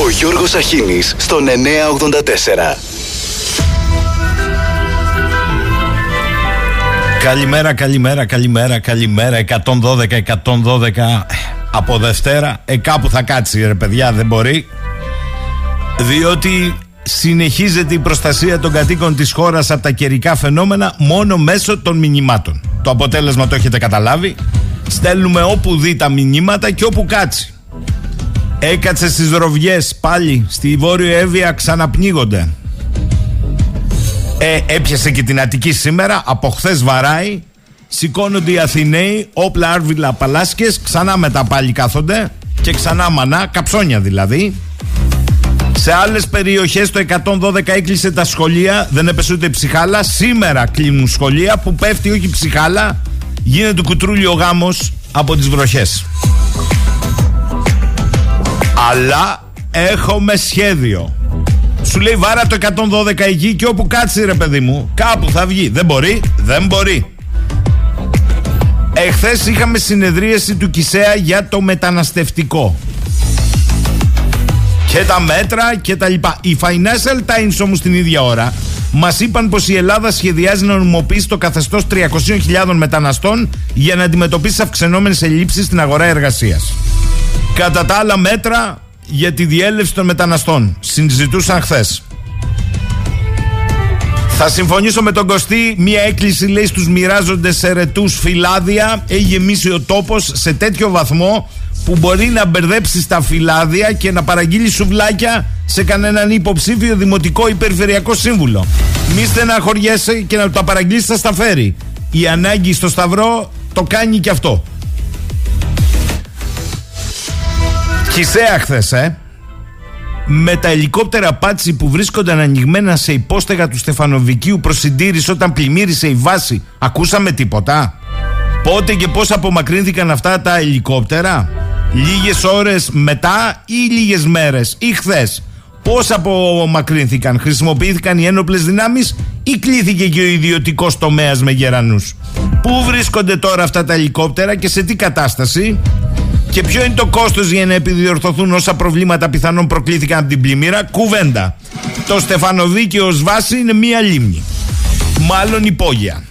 Ο Γιώργος Αχίνης στον 984. Καλημέρα, καλημέρα, καλημέρα, καλημέρα. 112, 112 από Δευτέρα. Ε, κάπου θα κάτσει ρε παιδιά, δεν μπορεί. Διότι συνεχίζεται η προστασία των κατοίκων της χώρας από τα καιρικά φαινόμενα μόνο μέσω των μηνυμάτων. Το αποτέλεσμα το έχετε καταλάβει. Στέλνουμε όπου δει τα μηνύματα και όπου κάτσει. Έκατσε στις ροβιές πάλι στη Βόρειο Εύβοια ξαναπνίγονται. Ε, έπιασε και την Αττική σήμερα, από χθες βαράει. Σηκώνονται οι Αθηναίοι, όπλα άρβιλα παλάσκες, ξανά μετά πάλι κάθονται και ξανά μανά, καψόνια δηλαδή. Σε άλλες περιοχές το 112 έκλεισε τα σχολεία, δεν έπεσε ούτε ψυχάλα. Σήμερα κλείνουν σχολεία που πέφτει όχι ψυχάλα, γίνεται κουτρούλιο γάμος από τις βροχές. Αλλά έχουμε σχέδιο. Σου λέει βάρα το 112 εκεί και όπου κάτσει ρε παιδί μου, κάπου θα βγει. Δεν μπορεί, δεν μπορεί. Εχθές είχαμε συνεδρίαση του Κισέα για το μεταναστευτικό και τα μέτρα και τα λοιπά. Οι Financial Times όμως την ίδια ώρα μας είπαν πως η Ελλάδα σχεδιάζει να νομιμοποιήσει το καθεστώς 300.000 μεταναστών για να αντιμετωπίσει αυξανόμενες ελλείψεις στην αγορά εργασίας. Κατά τα άλλα μέτρα για τη διέλευση των μεταναστών συζητούσαν χθες. Θα συμφωνήσω με τον Κωστή. Μία έκκληση λέει στους μοιράζονται σε ρετούς φυλάδια. Έχει γεμίσει ο τόπος σε τέτοιο βαθμό που μπορεί να μπερδέψει τα φυλάδια και να παραγγείλει σουβλάκια σε κανέναν υποψήφιο δημοτικό ή περιφερειακό σύμβουλο. Μη στεναχωριέσαι και να τα παραγγείλεις θα στα φέρει. Η ανάγκη στο Σταυρό το κάνει και αυτό. Χισέα χθες, ε. Με τα ελικόπτερα πάτσι που βρίσκονταν ανοιγμένα σε υπόστεγα του Στεφανοβικίου προς συντήρηση όταν πλημμύρισε η βάση, ακούσαμε τίποτα; Πότε και πώς απομακρύνθηκαν αυτά τα ελικόπτερα; Λίγες ώρες μετά ή λίγες μέρες ή χθες; Πώς απομακρύνθηκαν, χρησιμοποιήθηκαν οι ένοπλες δυνάμεις ή κλήθηκε και ο ιδιωτικός τομέας με γερανούς; Πού βρίσκονται τώρα αυτά τα ελικόπτερα και σε τι κατάσταση; Και ποιο είναι το κόστος για να επιδιορθωθούν όσα προβλήματα πιθανόν προκλήθηκαν από την πλημμύρα; Κουβέντα. Το Στεφανοδίκιο ως βάση είναι μία λίμνη. Μάλλον υπόγεια.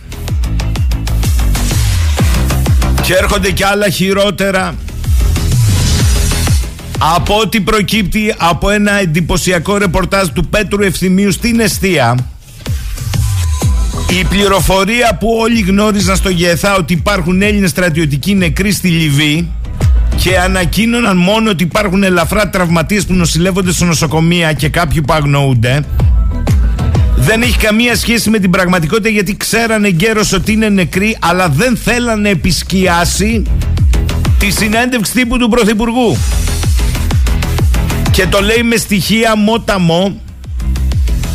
Και έρχονται και άλλα χειρότερα από ό,τι προκύπτει από ένα εντυπωσιακό ρεπορτάζ του Πέτρου Ευθυμίου στην Εστία η πληροφορία που όλοι γνώριζαν στο ΓΕΘΑ ότι υπάρχουν Έλληνες στρατιωτικοί νεκροί στη Λιβύη και ανακοίνωναν μόνο ότι υπάρχουν ελαφρά τραυματίες που νοσηλεύονται στο νοσοκομεία και κάποιοι που αγνοούνται δεν έχει καμία σχέση με την πραγματικότητα γιατί ξέρανε γέρος ότι είναι νεκροί αλλά δεν θέλανε επισκιάσει τη συνέντευξη τύπου του Πρωθυπουργού. Και το λέει με στοιχεία μόταμο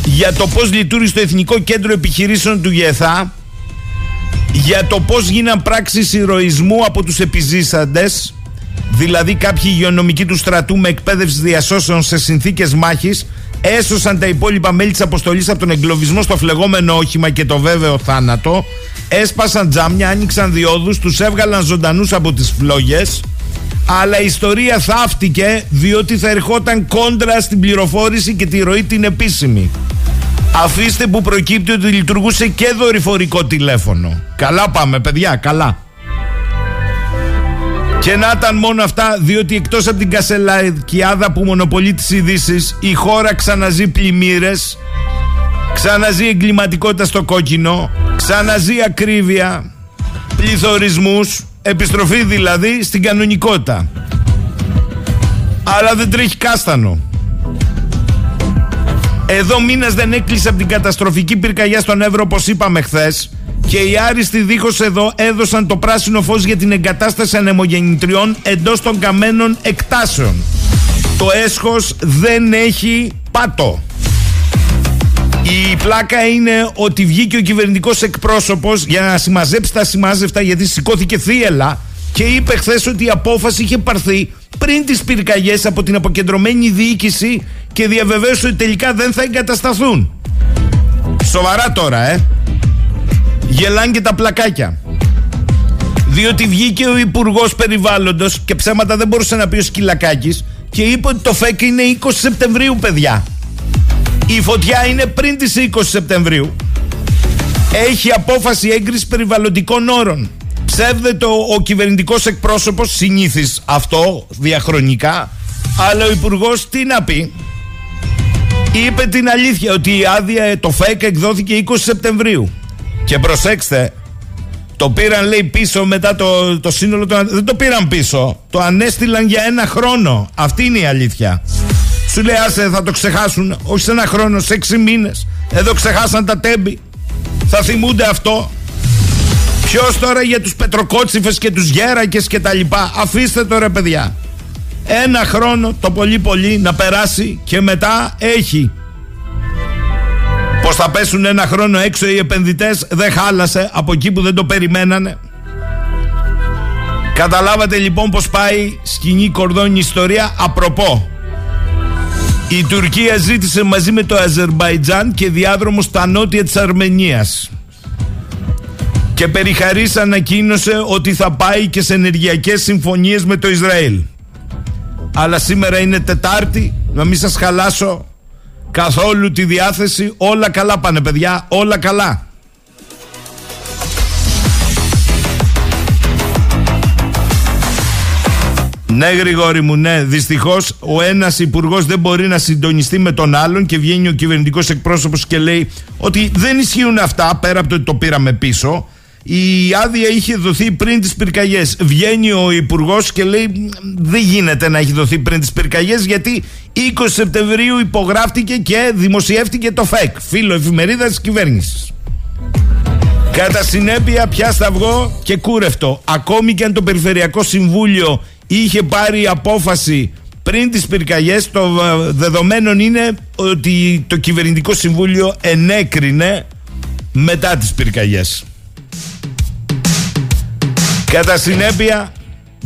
για το πώς λειτουργεί το Εθνικό Κέντρο Επιχειρήσεων του ΓΕΘΑ για το πώς γίναν πράξεις ηρωισμού από τους επιζήσαντες δηλαδή κάποιοι υγειονομικοί του στρατού με εκπαίδευση διασώσεων σε συνθήκες μάχης έσωσαν τα υπόλοιπα μέλη της αποστολής από τον εγκλωβισμό στο φλεγόμενο όχημα και το βέβαιο θάνατο έσπασαν τζάμια, άνοιξαν διόδους τους έβγαλαν ζωντανούς από τις φλόγες αλλά η ιστορία θαύτηκε διότι θα ερχόταν κόντρα στην πληροφόρηση και τη ροή την επίσημη. Αφήστε που προκύπτει ότι λειτουργούσε και δορυφορικό τηλέφωνο. Καλά πάμε παιδιά, καλά. Και να ήταν μόνο αυτά, διότι εκτός από την κασελακιάδα που μονοπολεί τις ειδήσεις, η χώρα ξαναζεί πλημμύρες, ξαναζεί εγκληματικότητα στο κόκκινο, ξαναζεί ακρίβεια, πληθωρισμούς, Επιστροφή δηλαδή στην κανονικότητα. Αλλά δεν τρέχει κάστανο. Εδώ μήνας δεν έκλεισε από την καταστροφική πυρκαγιά στον Εύρο όπως είπαμε χθες. Και οι άριστοι δίχως εδώ έδωσαν το πράσινο φως για την εγκατάσταση ανεμογεννητριών εντός των καμένων εκτάσεων. Το έσχος δεν έχει πάτο. Η πλάκα είναι ότι βγήκε ο κυβερνητικός εκπρόσωπος για να συμμαζέψει τα σημάζευτα γιατί σηκώθηκε θύελα και είπε χθες ότι η απόφαση είχε πάρθει πριν τις πυρκαγιές από την αποκεντρωμένη διοίκηση και διαβεβαίωσε ότι τελικά δεν θα εγκατασταθούν. Σοβαρά τώρα, ε. Γελάν και τα πλακάκια. Διότι βγήκε ο Υπουργός Περιβάλλοντος και ψέματα δεν μπορούσε να πει ο Σκυλακάκης και είπε ότι το ΦΕΚ είναι 20 Σεπτεμβρίου, παιδιά. Η φωτιά είναι πριν τις 20 Σεπτεμβρίου. Έχει απόφαση έγκρισης περιβαλλοντικών όρων. Ψεύδεται ο, ο κυβερνητικός εκπρόσωπος, συνήθις αυτό διαχρονικά. Αλλά ο υπουργός τι να πει; Είπε την αλήθεια ότι η άδεια το ΦΕΚ εκδόθηκε 20 Σεπτεμβρίου. Και προσέξτε, το πήραν λέει πίσω μετά το, το σύνολο του. Δεν το πήραν πίσω. Το ανέστηλαν για ένα χρόνο. Αυτή είναι η αλήθεια. Σου λέει άσε θα το ξεχάσουν. Όχι σε ένα χρόνο, σε έξι μήνες. Εδώ ξεχάσαν τα τέμπη. Θα θυμούνται αυτό. Ποιος τώρα για τους πετροκότσιφες και τους γέρακες και τα λοιπά. Αφήστε τώρα παιδιά. Ένα χρόνο το πολύ πολύ να περάσει και μετά έχει. Πως θα πέσουν ένα χρόνο έξω οι επενδυτές δεν χάλασε από εκεί που δεν το περιμένανε. Καταλάβατε λοιπόν πως πάει σκηνή κορδόνη ιστορία απροπό. Η Τουρκία ζήτησε μαζί με το Αζερμπαϊτζάν και διάδρομο στα νότια της Αρμενίας. Και περιχαρής ανακοίνωσε ότι θα πάει και σε ενεργειακές συμφωνίες με το Ισραήλ. Αλλά σήμερα είναι Τετάρτη, να μην σας χαλάσω καθόλου τη διάθεση. Όλα καλά πάνε παιδιά, όλα καλά. Ναι, Γρηγόρη μου, ναι. Δυστυχώς ο ένας υπουργός δεν μπορεί να συντονιστεί με τον άλλον και βγαίνει ο κυβερνητικός εκπρόσωπος και λέει ότι δεν ισχύουν αυτά πέρα από το ότι το πήραμε πίσω. Η άδεια είχε δοθεί πριν τις πυρκαγιές. Βγαίνει ο υπουργός και λέει: Δεν γίνεται να έχει δοθεί πριν τις πυρκαγιές, γιατί 20 Σεπτεμβρίου υπογράφτηκε και δημοσιεύτηκε το ΦΕΚ, φίλο εφημερίδας τη κυβέρνησης. Κατά συνέπεια, πια σταυγό και κούρευτο. Ακόμη και αν το Περιφερειακό Συμβούλιο είχε πάρει απόφαση πριν τις πυρκαγιές το δεδομένο είναι ότι το κυβερνητικό συμβούλιο ενέκρινε μετά τις πυρκαγιές κατά συνέπεια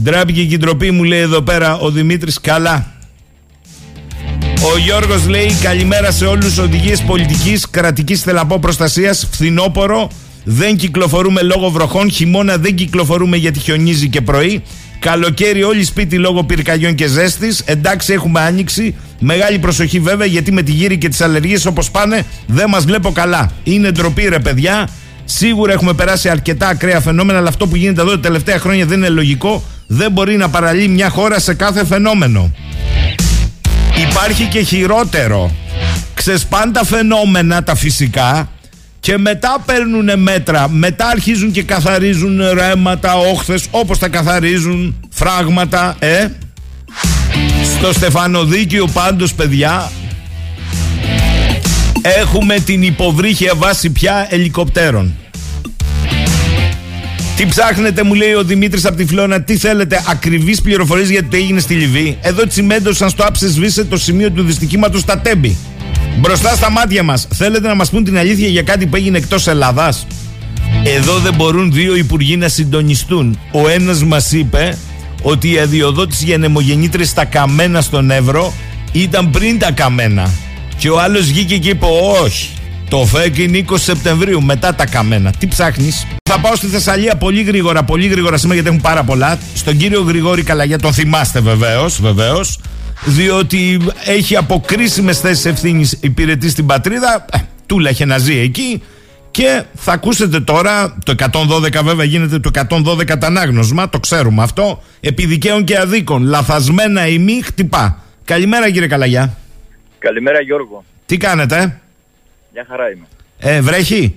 ντράπηκε η ντροπή μου λέει εδώ πέρα ο Δημήτρης καλά ο Γιώργος λέει καλημέρα σε όλους οδηγίες πολιτικής κρατικής θελαπό προστασίας φθινόπορο δεν κυκλοφορούμε λόγω βροχών χειμώνα δεν κυκλοφορούμε γιατί χιονίζει και πρωί Καλοκαίρι όλοι σπίτι λόγω πυρκαγιών και ζέστης. Εντάξει, έχουμε άνοιξη. Μεγάλη προσοχή βέβαια γιατί με τη γύρι και τις αλλεργίες όπως πάνε δεν μας βλέπω καλά. Είναι ντροπή ρε παιδιά. Σίγουρα έχουμε περάσει αρκετά ακραία φαινόμενα, αλλά αυτό που γίνεται εδώ τα τελευταία χρόνια δεν είναι λογικό. Δεν μπορεί να παραλύει μια χώρα σε κάθε φαινόμενο. Υπάρχει και χειρότερο. Ξεσπάν τα φαινόμενα τα φυσικά και μετά παίρνουν μέτρα, μετά αρχίζουν και καθαρίζουν ρέματα, όχθες όπως τα καθαρίζουν φράγματα, ε. Στο Στεφανοδίκιο πάντως παιδιά έχουμε την υποβρύχια βάση πια ελικοπτέρων. Τι ψάχνετε, μου λέει ο Δημήτρης από τη Φλώνα, τι θέλετε, ακριβείς πληροφορίες για το τι έγινε στη Λιβύη; Εδώ τσιμέντωσαν στο άψες σβήσε το σημείο του δυστυχήματος στα Τέμπη. Μπροστά στα μάτια μας, θέλετε να μας πούν την αλήθεια για κάτι που έγινε εκτός Ελλάδας; Εδώ δεν μπορούν δύο υπουργοί να συντονιστούν. Ο ένας μας είπε ότι η αδειοδότηση για νεμογεννήτρε στα καμένα στον Εύρο ήταν πριν τα καμένα. Και ο άλλος βγήκε και είπε: Όχι. Το ΦΕΚ είναι 20 Σεπτεμβρίου, μετά τα καμένα. Τι ψάχνεις; Θα πάω στη Θεσσαλία πολύ γρήγορα, πολύ γρήγορα σήμερα γιατί έχουν πάρα πολλά. Στον κύριο Γρηγόρη Καλαγιά, τον θυμάστε βεβαίως, βεβαίως διότι έχει αποκρίσιμες θέσεις ευθύνης υπηρετεί στην πατρίδα. Ε, τούλα είχε να ζει εκεί. Και θα ακούσετε τώρα, το 112 βέβαια γίνεται το 112 τανάγνωσμα, το ξέρουμε αυτό, επί δικαίων και αδίκων. Λαθασμένα η μη χτυπά. Καλημέρα κύριε Καλαγιά. Καλημέρα Γιώργο. Τι κάνετε; Μια χαρά είμαι. Ε, βρέχει;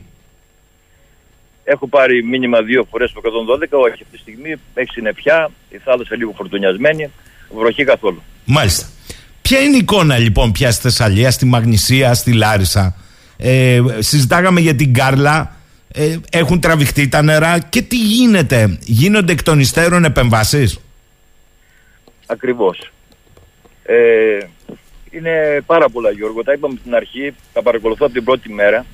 Έχω πάρει μήνυμα δύο φορές το 112, όχι αυτή τη στιγμή, έχει συννεφιά, η θάλασσα λίγο φορτουνιασμένη, βροχή καθόλου. Μάλιστα. Ποια είναι η εικόνα λοιπόν πια στη Θεσσαλία, στη Μαγνησία, στη Λάρισα; Ε, συζητάγαμε για την Κάρλα. Ε, έχουν τραβηχτεί τα νερά και τι γίνεται; Γίνονται εκ των υστέρων επεμβάσεις; Ακριβώς. Ε, είναι πάρα πολλά Γιώργο. Τα είπαμε στην αρχή, τα παρακολουθώ από την πρώτη μέρα.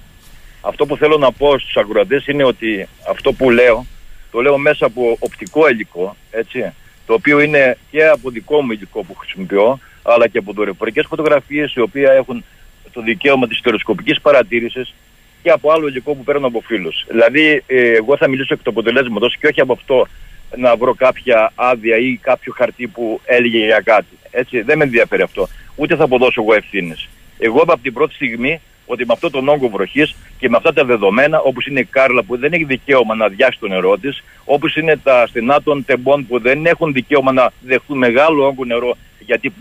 Αυτό που θέλω να πω στους ακροατές είναι ότι αυτό που λέω, το λέω μέσα από οπτικό υλικό, έτσι το οποίο είναι και από δικό μου υλικό που χρησιμοποιώ, αλλά και από δορυφορικές φωτογραφίες, οι οποία έχουν το δικαίωμα της στερεοσκοπικής παρατήρησης και από άλλο υλικό που παίρνω από φίλους. Δηλαδή, ε, εγώ θα μιλήσω εκ του αποτελέσματος και όχι από αυτό να βρω κάποια άδεια ή κάποιο χαρτί που έλεγε για κάτι. Έτσι, δεν με ενδιαφέρει αυτό. Ούτε θα αποδώσω εγώ ευθύνες. Εγώ είπα από την πρώτη στιγμή ότι με αυτό τον όγκο βροχής και με αυτά τα δεδομένα, όπως είναι η Κάρλα που δεν έχει δικαίωμα να διάσει το νερό της, όπως είναι τα στενά των τεμπών που δεν έχουν δικαίωμα να δεχτούν μεγάλο όγκο νερό γιατί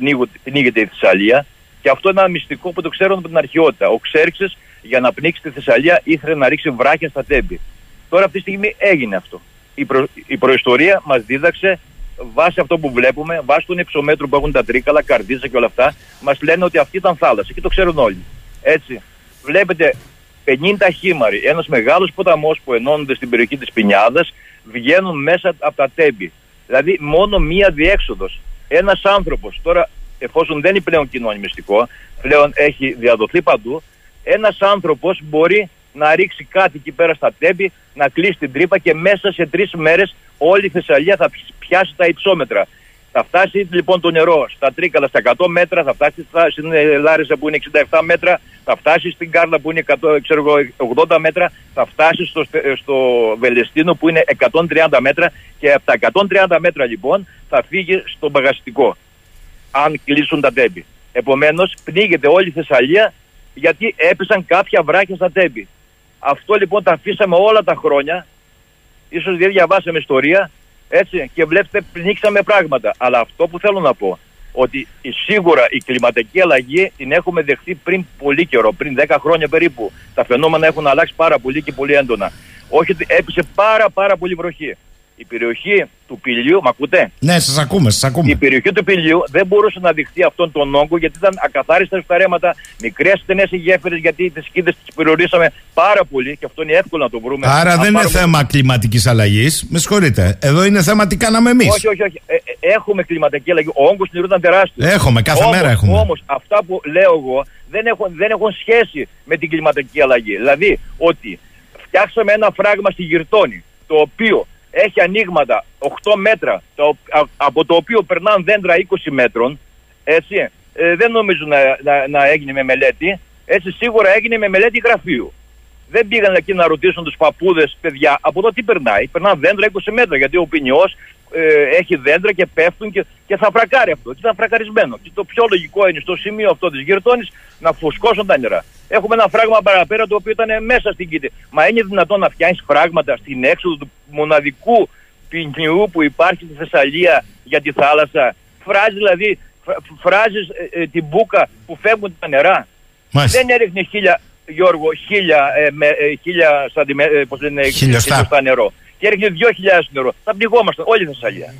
πνίγεται η Θεσσαλία. Και αυτό είναι ένα μυστικό που το ξέρουν από την αρχαιότητα. Ο Ξέρξη για να πνίξει τη Θεσσαλία ήθελε να ρίξει βράχια στα τέμπη. Τώρα αυτή τη στιγμή έγινε αυτό. Η, προ... η προϊστορία μας δίδαξε βάσει αυτό που βλέπουμε, βάσει των υψομέτρων που έχουν τα τρίκαλα, καρδίζα και όλα αυτά, μας λένε ότι αυτή ήταν θάλασσα και το ξέρουν όλοι. Έτσι. Βλέπετε 50 χήμαροι, ένας μεγάλος ποταμός που ενώνονται στην περιοχή της Πινιάδας, βγαίνουν μέσα από τα τέμπη. Δηλαδή μόνο μία διέξοδος. Ένας άνθρωπος, τώρα εφόσον δεν είναι πλέον κοινό μυστικό, πλέον έχει διαδοθεί παντού, ένας άνθρωπος μπορεί να ρίξει κάτι εκεί πέρα στα τέμπη, να κλείσει την τρύπα και μέσα σε τρεις μέρες όλη η Θεσσαλία θα πιάσει τα υψόμετρα. Θα φτάσει λοιπόν το νερό στα Τρίκαλα στα 100 μέτρα, θα φτάσει στην Λάρισα που είναι 67 μέτρα, θα φτάσει στην Κάρλα που είναι 100, ξέρω, 80 μέτρα, θα φτάσει στο, στο Βελεστίνο που είναι 130 μέτρα και από τα 130 μέτρα λοιπόν θα φύγει στο μπαγαστικό αν κλείσουν τα τέμπη. Επομένως πνίγεται όλη η Θεσσαλία γιατί έπεσαν κάποια βράχια στα τέμπη. Αυτό λοιπόν τα αφήσαμε όλα τα χρόνια, ίσως δεν διαβάσαμε ιστορία, έτσι, και βλέπετε πνίξαμε πράγματα. Αλλά αυτό που θέλω να πω, ότι σίγουρα η κλιματική αλλαγή την έχουμε δεχτεί πριν πολύ καιρό, πριν 10 χρόνια περίπου. Τα φαινόμενα έχουν αλλάξει πάρα πολύ και πολύ έντονα. Όχι ότι έπεισε πάρα πάρα πολύ βροχή η περιοχή του Πηλίου, μα ακούτε; Ναι, σας ακούμε, σας ακούμε. Η περιοχή του Πηλίου δεν μπορούσε να δειχθεί αυτόν τον όγκο γιατί ήταν ακαθάριστα στα ρέματα, μικρές στενές γέφυρες γιατί τι κοίτε τις περιορίσαμε πάρα πολύ και αυτό είναι εύκολο να το βρούμε. Άρα δεν είναι θέμα κλιματικής αλλαγής. Με συγχωρείτε. Εδώ είναι θέμα τι κάναμε εμείς. Όχι, όχι, όχι. Ε, ε, έχουμε κλιματική αλλαγή. Ο όγκος του ήταν τεράστιος. Έχουμε, κάθε όμως, μέρα έχουμε. Όμως αυτά που λέω εγώ δεν έχουν, δεν έχουν σχέση με την κλιματική αλλαγή. Δηλαδή ότι φτιάξαμε ένα φράγμα στη Γυρτόνη το οποίο έχει ανοίγματα 8 μέτρα, το, από το οποίο περνάνε δέντρα 20 μέτρων, έτσι, ε, δεν νομίζω να, να, να, έγινε με μελέτη, έτσι σίγουρα έγινε με μελέτη γραφείου. Δεν πήγαν εκεί να ρωτήσουν τους παππούδες, παιδιά, από εδώ τι περνάει, περνάνε δέντρα 20 μέτρα, γιατί ο ποινιός ε, έχει δέντρα και πέφτουν και, και θα φρακάρει αυτό. Και ήταν φρακαρισμένο. Και το πιο λογικό είναι στο σημείο αυτό της γυρτώνη να φουσκώσουν τα νερά. Έχουμε ένα φράγμα παραπέρα το οποίο ήταν μέσα στην κήτη. Μα είναι δυνατόν να φτιάξει φράγματα στην έξοδο του μοναδικού ποινιού που υπάρχει στη Θεσσαλία για τη θάλασσα. Φράζεις δηλαδή, φράζεις ε, ε, την μπουκα που φεύγουν τα νερά. Μάλιστα. Δεν έριχνες χίλια, Γιώργο, χίλια, ε, με, ε, χίλια, σαντιμέ, ε, πώς λένε, χιλιοστά νερό και έρχεται 2.000 νερό. Θα πνιγόμασταν όλη η Θεσσαλία.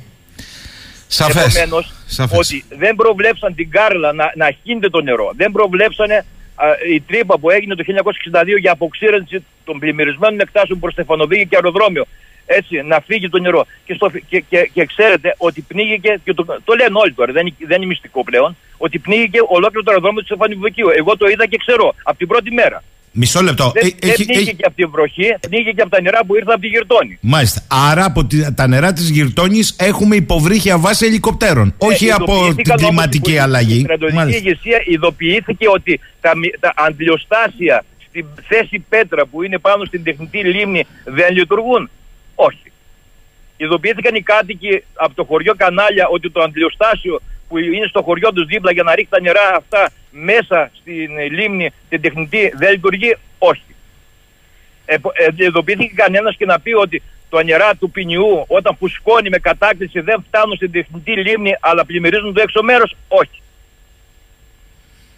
Σαφές. Επομένως, ότι δεν προβλέψαν την Κάρλα να, να χύνεται το νερό. Δεν προβλέψανε α, η τρύπα που έγινε το 1962 για αποξήρανση των πλημμυρισμένων εκτάσεων προς Στεφανοβίγη και αεροδρόμιο. Έτσι, να φύγει το νερό. Και, στο, και, και, και ξέρετε ότι πνίγηκε, και το, το λένε όλοι τώρα, δεν, δεν είναι μυστικό πλέον, ότι πνίγηκε ολόκληρο το αεροδρόμιο του Στεφανοβικίου. Εγώ το είδα και ξέρω από την πρώτη μέρα. Μισό λεπτό. Δεν, ε, έχει, πνίγηκε έχει... και από την βροχή, πνίγηκε και από τα νερά που ήρθαν από τη Γυρτόνη. Μάλιστα. Άρα από τα νερά της Γυρτόνης έχουμε υποβρύχια βάση ελικοπτέρων. Ε, όχι από την κλιματική αλλαγή. Η στρατιωτική ηγεσία ειδοποιήθηκε ότι τα, τα αντιλιοστάσια στην θέση πέτρα που είναι πάνω στην τεχνητή λίμνη δεν λειτουργούν. Όχι. Ειδοποιήθηκαν οι κάτοικοι από το χωριό Κανάλια ότι το αντιλιοστάσιο που είναι στο χωριό τους δίπλα για να ρίξει τα νερά αυτά μέσα στην λίμνη την τεχνητή δεν λειτουργεί, όχι. Ε, ειδοποιήθηκε κανένας και να πει ότι το νερά του ποινιού όταν φουσκώνει με κατάκτηση δεν φτάνουν στην τεχνητή λίμνη αλλά πλημμυρίζουν το έξω μέρος, όχι.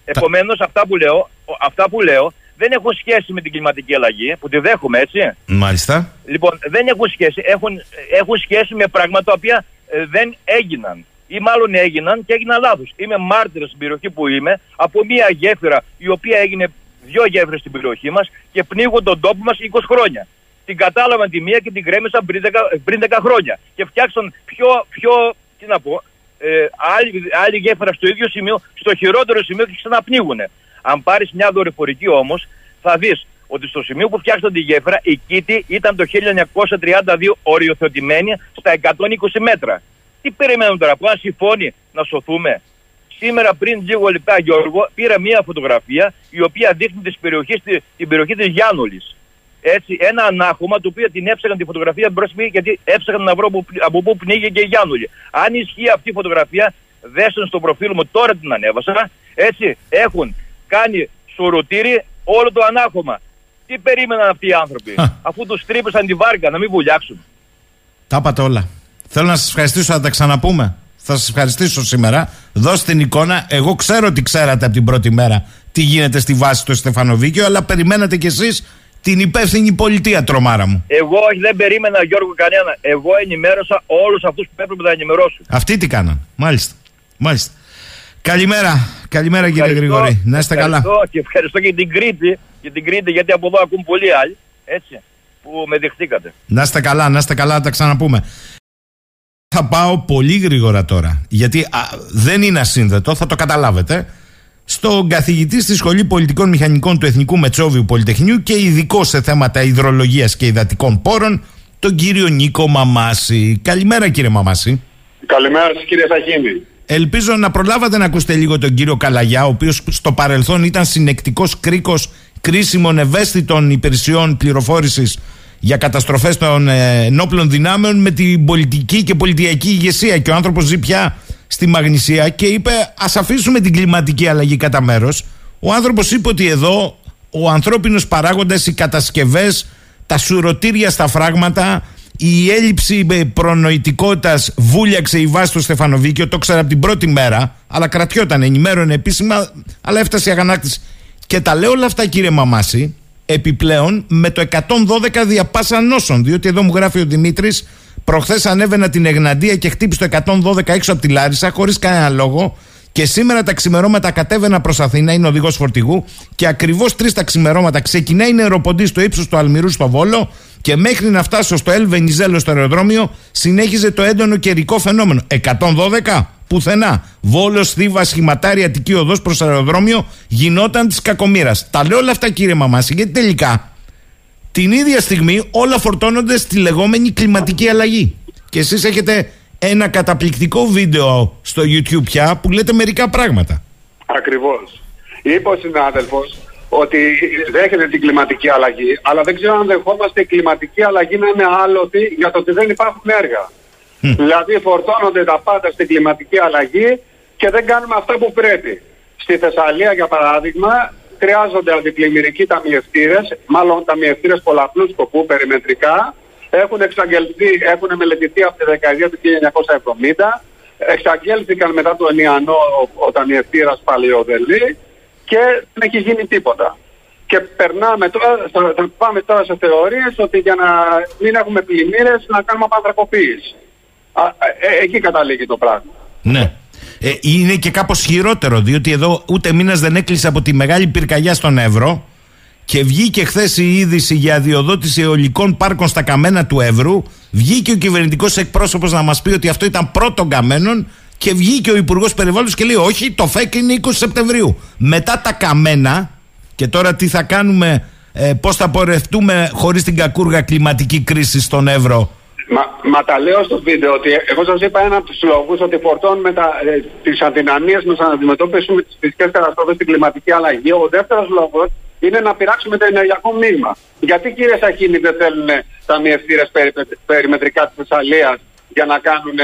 Επομένως, αυτά, που λέω, αυτά που λέω δεν έχουν σχέση με την κλιματική αλλαγή, που τη δέχομαι, έτσι. Μάλιστα. Λοιπόν, δεν έχουν σχέση. Έχουν, έχουν σχέση με πράγματα τα οποία ε, δεν έγιναν ή μάλλον έγιναν και έγιναν λάθος. Είμαι μάρτυρα στην περιοχή που είμαι από μια γέφυρα η οποία έγινε δύο γέφυρες στην περιοχή μας και πνίγουν τον τόπο μας 20 χρόνια. Την κατάλαβαν τη μία και την κρέμισαν πριν 10, πριν 10 χρόνια. Και φτιάξαν πιο, πιο τι να πω, ε, άλλη, άλλη γέφυρα στο ίδιο σημείο, στο χειρότερο σημείο και ξαναπνίγουν. Αν πάρεις μια δορυφορική όμως, θα δεις ότι στο σημείο που φτιάξαν τη γέφυρα η κήτη ήταν το 1932 οριοθετημένη στα 120 μέτρα. Τι περιμένουμε τώρα, από ένα συμφώνει να σωθούμε; Σήμερα πριν λίγο λεπτά Γιώργο πήρα μια φωτογραφία η οποία δείχνει τις περιοχές, την περιοχή της Γιάννολης. έτσι, ένα ανάχωμα το οποίο την έψαγαν τη φωτογραφία μπροστά γιατί έψαγαν να βρω από πού πνίγηκε και η Γιάννουλη. Αν ισχύει αυτή η φωτογραφία, δέστε στο προφίλ μου, τώρα την ανέβασα. Έτσι, έχουν κάνει σουρουτήρι όλο το ανάχωμα. Τι περίμεναν αυτοί οι άνθρωποι, αφού τους τρύπησαν τη βάρκα, να μην βουλιάξουν. Τα είπατε όλα. Θέλω να σας ευχαριστήσω, να τα ξαναπούμε. Θα σας ευχαριστήσω σήμερα. Δώστε την εικόνα. Εγώ ξέρω ότι ξέρατε από την πρώτη μέρα τι γίνεται στη βάση του Στεφανοβίκιο, αλλά περιμένατε κι εσείς την υπεύθυνη πολιτεία, τρομάρα μου. Εγώ δεν περίμενα, Γιώργο, κανένα. Εγώ ενημέρωσα όλους αυτούς που έπρεπε να ενημερώσουν. Αυτοί τι κάναν. Μάλιστα. Μάλιστα. Καλημέρα. Καλημέρα κύριε Γρηγόρη. Να είστε καλά. Και ευχαριστώ και την Κρήτη, και την Κρήτη γιατί από εδώ ακούν πολλοί άλλοι. Έτσι. Που με δεχτήκατε. Να είστε καλά, να είστε καλά, να τα ξαναπούμε. Θα πάω πολύ γρήγορα τώρα. Γιατί δεν είναι ασύνδετο, θα το καταλάβετε στον καθηγητή στη Σχολή Πολιτικών Μηχανικών του Εθνικού Μετσόβιου Πολυτεχνείου και ειδικό σε θέματα υδρολογίας και υδατικών πόρων, τον κύριο Νίκο Μαμάση. Καλημέρα κύριε Μαμάση. Καλημέρα σας κύριε Σαχίνη. Ελπίζω να προλάβατε να ακούσετε λίγο τον κύριο Καλαγιά, ο οποίος στο παρελθόν ήταν συνεκτικός κρίκος κρίσιμων ευαίσθητων υπηρεσιών πληροφόρησης για καταστροφές των ε, ενόπλων δυνάμεων με την πολιτική και πολιτιακή ηγεσία και ο άνθρωπος ζει πια στη Μαγνησία και είπε ας αφήσουμε την κλιματική αλλαγή κατά μέρος. Ο άνθρωπος είπε ότι εδώ ο ανθρώπινος παράγοντας, οι κατασκευές, τα σουρωτήρια στα φράγματα, η έλλειψη προνοητικότητας βούλιαξε η βάση στο Στεφανοβίκιο, το ξέρα από την πρώτη μέρα, αλλά κρατιόταν, ενημέρωνε επίσημα, αλλά έφτασε η αγανάκτηση. Και τα λέω όλα αυτά κύριε Μαμάση, επιπλέον με το 112 διαπάσα νόσων, διότι εδώ μου γράφει ο Δημήτρης Προχθές ανέβαινα την Εγναντία και χτύπησε το 112 έξω από τη Λάρισα χωρίς κανένα λόγο. Και σήμερα τα ξημερώματα κατέβαινα προς Αθήνα, είναι οδηγός φορτηγού. Και ακριβώς τρεις τα ξημερώματα ξεκινάει η νεροποντή στο ύψος του Αλμυρού στο Βόλο. Και μέχρι να φτάσω στο Ελβενιζέλο στο αεροδρόμιο, συνέχιζε το έντονο καιρικό φαινόμενο. 112, πουθενά. Βόλος, Θήβα, σχηματάρι, Αττική οδός προς αεροδρόμιο γινόταν της κακομήρα. Τα λέω όλα αυτά κύριε Μαμάση, γιατί τελικά την ίδια στιγμή όλα φορτώνονται στη λεγόμενη κλιματική αλλαγή. Και εσείς έχετε ένα καταπληκτικό βίντεο στο YouTube πια που λέτε μερικά πράγματα. Ακριβώς. Είπε ο συνάδελφος ότι δέχεται την κλιματική αλλαγή, αλλά δεν ξέρω αν δεχόμαστε η κλιματική αλλαγή να είναι άλοτη για το ότι δεν υπάρχουν έργα. Δηλαδή φορτώνονται τα πάντα στην κλιματική αλλαγή και δεν κάνουμε αυτά που πρέπει. Στη Θεσσαλία, για παράδειγμα, χρειάζονται αντιπλημμυρικοί ταμιευτήρες, μάλλον ταμιευτήρες πολλαπλούς σκοπού, περιμετρικά. Έχουν εξαγγελθεί, έχουν μελετηθεί από τη δεκαετία του 1970. Εξαγγέλθηκαν μετά το Ενιανό ο, ο ταμιευτήρας Παλαιοδελή και δεν έχει γίνει τίποτα. Και περνάμε τώρα, θα, θα πάμε τώρα σε θεωρίες ότι για να μην έχουμε πλημμύρες να κάνουμε απανθρακοποίηση. Ε, ε, εκεί καταλήγει το πράγμα. Ναι. Ε, είναι και κάπως χειρότερο, διότι εδώ ούτε μήνας δεν έκλεισε από τη μεγάλη πυρκαγιά στον Εύρο και βγήκε χθες η είδηση για αδειοδότηση αιωλικών πάρκων στα καμένα του Εύρου. Βγήκε ο κυβερνητικός εκπρόσωπος να μας πει ότι αυτό ήταν πρώτον καμένων και βγήκε ο Υπουργός Περιβάλλοντος και λέει: Όχι, το ΦΕΚ είναι 20 Σεπτεμβρίου. Μετά τα καμένα, και τώρα τι θα κάνουμε, ε, πώς θα πορευτούμε χωρίς την κακούργα κλιματική κρίση στον Εύρο; Μα, μα τα λέω στο βίντεο ότι εγώ σας είπα ένα από τους λόγους ότι φορτώνουμε ε, τις αδυναμίες μας να αντιμετωπίσουμε τις φυσικές καταστροφές, την κλιματική αλλαγή. Ο δεύτερος λόγος είναι να πειράξουμε το ενεργειακό μείγμα. Γιατί κύριε Σαχίνη δεν θέλουν τα μιευτήρε περι, περιμετρικά της Θεσσαλίας για να κάνουν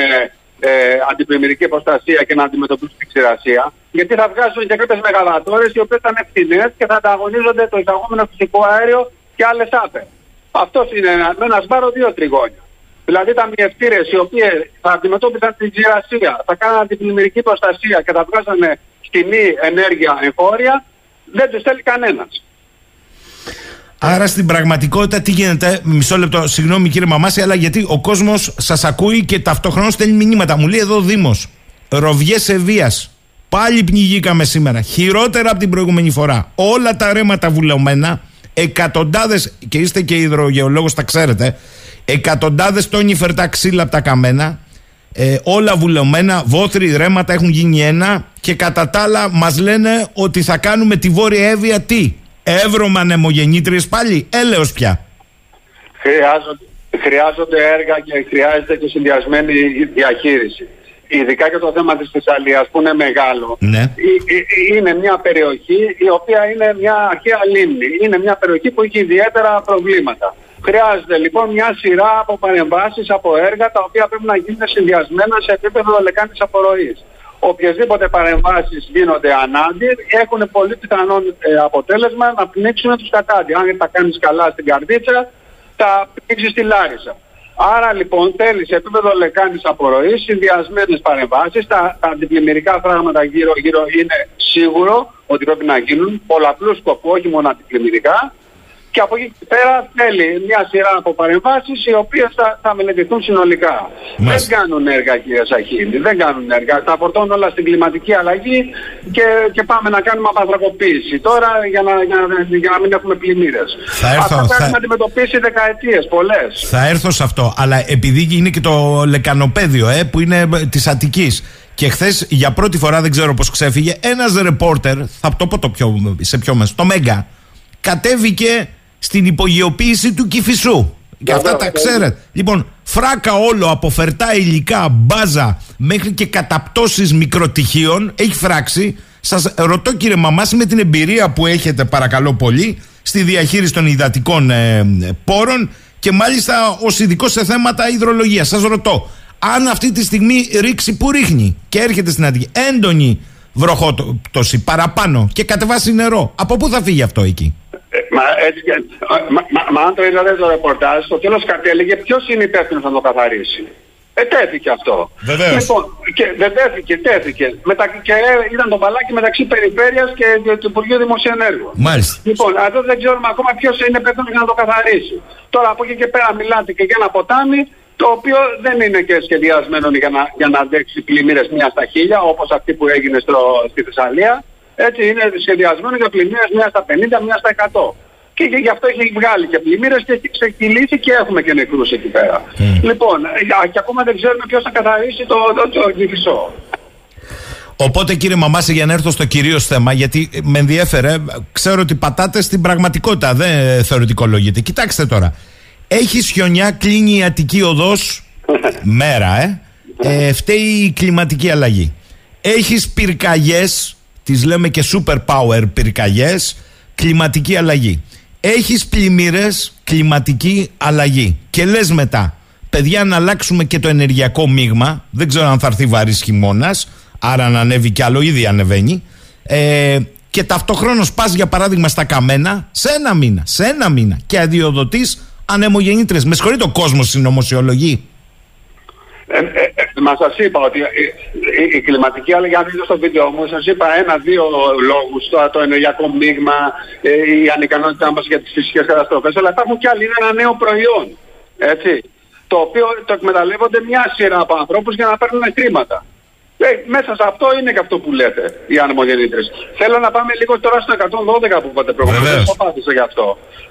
ε, αντιπλημμυρική προστασία και να αντιμετωπίσουν την ξηρασία. Γιατί θα βγάζουν και κάποιες μεγαλατόρες οι οποίες θα είναι φθηνέ και θα ανταγωνίζονται το εισαγόμενο φυσικό αέριο και άλλες άπε. Αυτός είναι ένα, ένα σπάρο δύο τριγώνια. Δηλαδή τα μιευτήρες οι οποίες θα αντιμετώπιζαν την ξηρασία, θα κάναν την πλημμυρική προστασία και θα βγάζανε σκηνή ενέργεια εγχώρια, δεν τους θέλει κανένας. Άρα στην πραγματικότητα τι γίνεται, μισό λεπτό, συγγνώμη κύριε Μαμάση, αλλά γιατί ο κόσμος σας ακούει και ταυτόχρονα στέλνει μηνύματα. Μου λέει εδώ ο Δήμος, ροβιές ευεία. Πάλι πνιγήκαμε σήμερα. Χειρότερα από την προηγούμενη φορά. Όλα τα ρέματα βουλεωμένα, εκατοντάδες, και είστε και υδρογεολόγο, τα ξέρετε, Εκατοντάδες τόνοι φερτά ξύλα από τα καμένα. Ε, όλα βουλωμένα, βόθροι, ρέματα έχουν γίνει ένα και κατά τα άλλα μας λένε ότι θα κάνουμε τη Βόρεια Εύβοια τι; Εύρωμα νεμογεννήτριες πάλι, έλεος πια χρειάζονται, χρειάζονται έργα και χρειάζεται και συνδυασμένη διαχείριση ειδικά για το θέμα της Θεσσαλίας που είναι μεγάλο, Ναι. ε- ε- είναι μια περιοχή η οποία είναι μια αρχαία λίμνη. Είναι μια περιοχή που έχει ιδιαίτερα προβλήματα. Χρειάζεται λοιπόν μια σειρά από παρεμβάσεις, από έργα τα οποία πρέπει να γίνουν συνδυασμένα σε επίπεδο λεκάνης απορροής. Οποιασδήποτε παρεμβάσεις γίνονται ανάντι έχουν πολύ πιθανό ε, αποτέλεσμα να πνίξουν τους κατάντι. Αν τα κάνεις καλά στην καρδίτσα, τα πνίξεις στη Λάρισα. Άρα λοιπόν θέλεις σε επίπεδο λεκάνης απορροής συνδυασμένες παρεμβάσεις. Τα, τα αντιπλημμυρικά πράγματα γύρω-γύρω είναι σίγουρο ότι πρέπει να γίνουν πολλαπλούς σκοπούς, όχι μόνο αντιπλημμυρικά. Και από εκεί και πέρα θέλει μια σειρά από παρεμβάσεις οι οποίες θα, θα μελετηθούν συνολικά. Μάλιστα. Δεν κάνουν έργα κύριε Σαχίνη, δεν κάνουν έργα. Τα φορτώνουν όλα στην κλιματική αλλαγή και, και πάμε να κάνουμε απανθρακοποίηση. Τώρα για να, για, να- για να μην έχουμε πλημμύρες. Θα έρθω, Αυτά τα θα- έχουμε αντιμετωπίσει δεκαετίες, πολλές. Θα έρθω σε αυτό. Αλλά επειδή είναι και το λεκανοπέδιο, ε, που είναι της Αττικής. Και χθες για πρώτη φορά, δεν ξέρω πώς ξέφυγε, ένας ρεπόρτερ, θα το πω το πιο, σε πιο μέσα, το Μέγκα, κατέβηκε στην υπογειοποίηση του Κηφισού. Και αυτά τα Βεβαίως, ξέρετε. Λοιπόν, φράκα όλο από φερτά υλικά, μπάζα, μέχρι και καταπτώσεις μικροτυχίων έχει φράξει. Σας ρωτώ κύριε Μαμάση με την εμπειρία που έχετε παρακαλώ πολύ στη διαχείριση των υδατικών ε, πόρων και μάλιστα ως ειδικό σε θέματα υδρολογίας. Σας ρωτώ, αν αυτή τη στιγμή ρίξει που ρίχνει και έρχεται στην Αττική έντονη βροχόπτωση παραπάνω και κατεβάσει νερό, από πού θα φύγει αυτό εκεί; Ε, Μα, έτσι, και- μα, μα, μα αν το είδατε το ρεπορτάζ, στο τέλος κατέληγε ποιος είναι υπεύθυνος να το καθαρίσει; Ε, τέθηκε αυτό. Βεβαίως. Λοιπόν, και δεν τέθηκε, τέθηκε. Μετα, και ε, ήταν το μπαλάκι μεταξύ περιφέρειας και, και του Υπουργείου Δημοσίου Ενέργου. Μάλιστα. Λοιπόν, εδώ δεν ξέρουμε ακόμα ποιος είναι υπεύθυνος για να το καθαρίσει. Τώρα από εκεί και πέρα μιλάτε και για ένα ποτάμι το οποίο δεν είναι και σχεδιασμένο για να, για να αντέξει πλημμύρες μία στα χίλια όπως αυτή που έγινε στο, στη Θεσσαλία. Έτσι είναι σχεδιασμένο για πλημμύρες μία στα 50, μία στα 100. Και, και γι' αυτό έχει βγάλει και πλημμύρες και έχει ξεκυλήσει και έχουμε και νεκρούς εκεί πέρα. Λοιπόν, ε, και ακόμα δεν ξέρουμε ποιος θα καθαρίσει το, το, το, Κηφισό. Οπότε κύριε Μαμάση για να έρθω στο κυρίως θέμα γιατί με ενδιέφερε ξέρω ότι πατάτε στην πραγματικότητα δεν θεωρητικολογείτε Κοιτάξτε τώρα Έχει χιονιά κλείνει η Αττική οδός. Μέρα ε. ε φταίει η κλιματική αλλαγή. Έχεις πυρκαγιές τις λέμε και super power πυρκαγιές κλιματική αλλαγή. Έχεις πλημμύρες κλιματική αλλαγή. Και λες μετά παιδιά να αλλάξουμε και το ενεργειακό μείγμα. Δεν ξέρω αν θα έρθει βαρύς χειμώνας άρα να ανέβει κι άλλο, ήδη ανεβαίνει. Ε, και ταυτόχρονος πας για παράδειγμα στα καμένα σε ένα μήνα, σε ένα μήνα. Και αδειοδοτείς ανεμογεννήτρες. Με συγχωρείτε ο κόσμος συνωμοσιολογεί. Ε, ε, ε, μα σας είπα ότι η, η, η κλιματική αλλαγή, αν είδε στο βίντεο μου, σας είπα ένα-δύο λόγους. Το, το ενεργειακό μείγμα, ε, η ανικανότητά μας για τις φυσικές καταστροφές. Αλλά υπάρχουν και άλλοι. Είναι ένα νέο προϊόν. Έτσι. Το οποίο το εκμεταλλεύονται μια σειρά από ανθρώπους για να παίρνουν χρήματα. Ε, μέσα σε αυτό είναι και αυτό που λέτε, οι ανεμογεννήτρες. Θέλω να πάμε λίγο τώρα στο 112 που είπατε προηγουμένως. Βεβαίως. Δεν πάθησα γι' αυτό.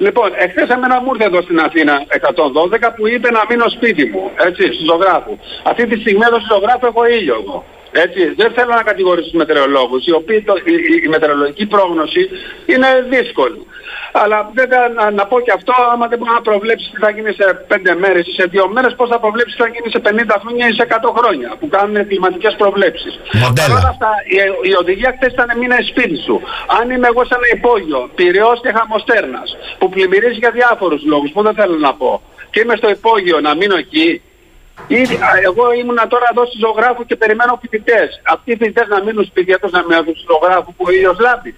Λοιπόν, εχθές εμένα μου ήρθε εδώ στην Αθήνα 112 που είπε να μείνω σπίτι μου, έτσι, στο ζωγράφου. Αυτή τη στιγμή εδώ στο ζωγράφου έχω ήλιο εγώ. Έτσι, δεν θέλω να κατηγορήσω τους μετεωρολόγους, οι οποίοι το, η, η, η μετεωρολογική πρόγνωση είναι δύσκολη. Αλλά βέβαια να, να πω και αυτό, άμα δεν μπορείς να προβλέψεις τι θα γίνει σε 5 μέρες ή σε 2 μέρες, πώς θα προβλέψεις τι θα γίνει σε 50 χρόνια ή σε 100 χρόνια, που κάνουν κλιματικές προβλέψεις. Μοντέλα. Παρ' όλα αυτά, η, η οδηγία χθες ήταν μήνα σπίτι σου. Αν είμαι εγώ σε ένα υπόγειο, πυρεός και χαμοστέρνας, που πλημμυρίζει για διάφορους λόγους, που δεν θέλω να πω, και είμαι στο υπόγειο να μείνω εκεί, Ήδη, α, εγώ ήμουν τώρα εδώ στη ζωγράφου και περιμένω φοιτητές. Αυτοί οι φοιτητές να μείνουν σπίτια τους να μείνουν στη ζωγράφου που ο ήλιος λάμπει.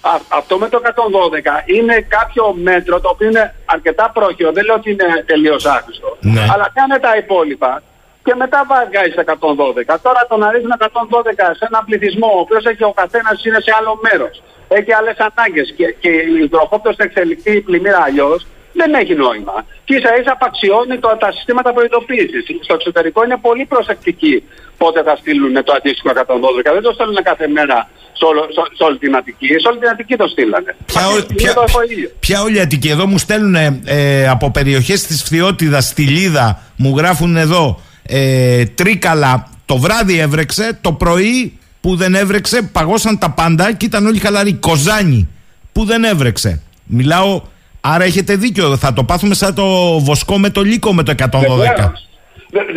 Α- αυτό με το 112 είναι κάποιο μέτρο το οποίο είναι αρκετά πρόχειρο. Δεν λέω ότι είναι τελείως άχρηστο. Ναι. Αλλά κάνε τα υπόλοιπα και μετά βγάζει τα 112. Τώρα το να ρίχνουν 112 σε έναν πληθυσμό ο οποίος έχει ο καθένας είναι σε άλλο μέρος. Έχει άλλες ανάγκες και, και η υδροχόπτωση θα εξελιχθεί η πλημμύρα αλλιώς. Δεν έχει νόημα. Και ίσα ίσα απαξιώνει το, τα συστήματα προειδοποίησης. Στο εξωτερικό είναι πολύ προσεκτικοί πότε θα στείλουν το αντίστοιχο 112. Δεν το στέλνουν κάθε μέρα σε, όλο, σε- σε όλη την Αττική. Σε όλη την Αττική το στείλανε. Ποια, Αυτή ό- τη στιγμή ποια, το έχω ίδιο. ποια όλη η Αττική. Εδώ μου στέλνουν ε, από περιοχές της Φθιώτιδας στη Λίδα, μου γράφουν εδώ ε, Τρίκαλα, το βράδυ έβρεξε, το πρωί που δεν έβρεξε παγώσαν τα πάντα και ήταν όλοι χαλαροί. Κοζάνι που δεν έβρεξε. Μιλάω, άρα έχετε δίκιο, θα το πάθουμε σαν το βοσκό με το λύκο με το 112. Βεβαίως.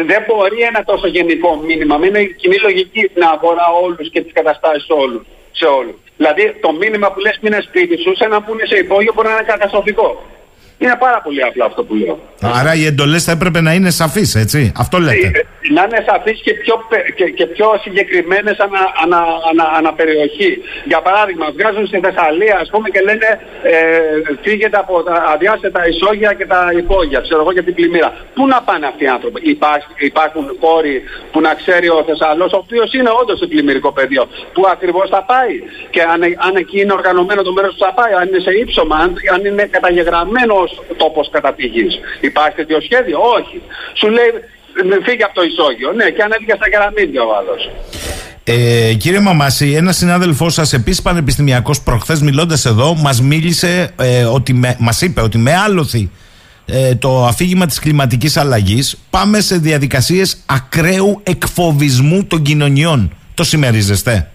δεν μπορεί ένα τόσο γενικό μήνυμα. Με είναι κοινή λογική να αφορά όλους και τις καταστάσεις όλους. Σε όλους. Δηλαδή το μήνυμα που λες μείνε σπίτι σου, σε ένα που είναι σε υπόγειο μπορεί να είναι καταστροφικό. Είναι πάρα πολύ απλό αυτό που λέω. Άρα οι εντολές θα έπρεπε να είναι σαφείς, έτσι. Αυτό λέτε. Ε, να είναι σαφείς και πιο, και, και πιο συγκεκριμένες ανα, ανα, ανα, αναπεριοχή. Για παράδειγμα, βγάζουν στη Θεσσαλία ας πούμε, και λένε ε, φύγετε από τα αδειάσετε ισόγεια και τα υπόγεια, ξέρω εγώ για την πλημμύρα. Πού να πάνε αυτοί οι άνθρωποι; Υπάρχει, υπάρχουν χώροι που να ξέρει ο Θεσσαλός, ο οποίος είναι όντως σε πλημμυρικό πεδίο, που ακριβώς θα πάει. Και αν, αν εκεί είναι οργανωμένο το μέρος που θα πάει, αν είναι σε ύψομα, αν, αν είναι καταγεγραμμένος τόπος καταπηγής. Υπάρχει τέτοιο σχέδιο; Όχι. Σου λέει φύγει από το ισόγειο. Ναι, και ανέβηκε στα κεραμίδια ο άλλος. Ε, κύριε Μαμάση, ένας συνάδελφός σας, επίσης πανεπιστημιακός, προχθές μιλώντας εδώ, μας μίλησε ε, ότι μας είπε ότι με άλοθη ε, το αφήγημα της κλιματικής αλλαγής πάμε σε διαδικασίες ακραίου εκφοβισμού των κοινωνιών. Το συμμερίζεστε;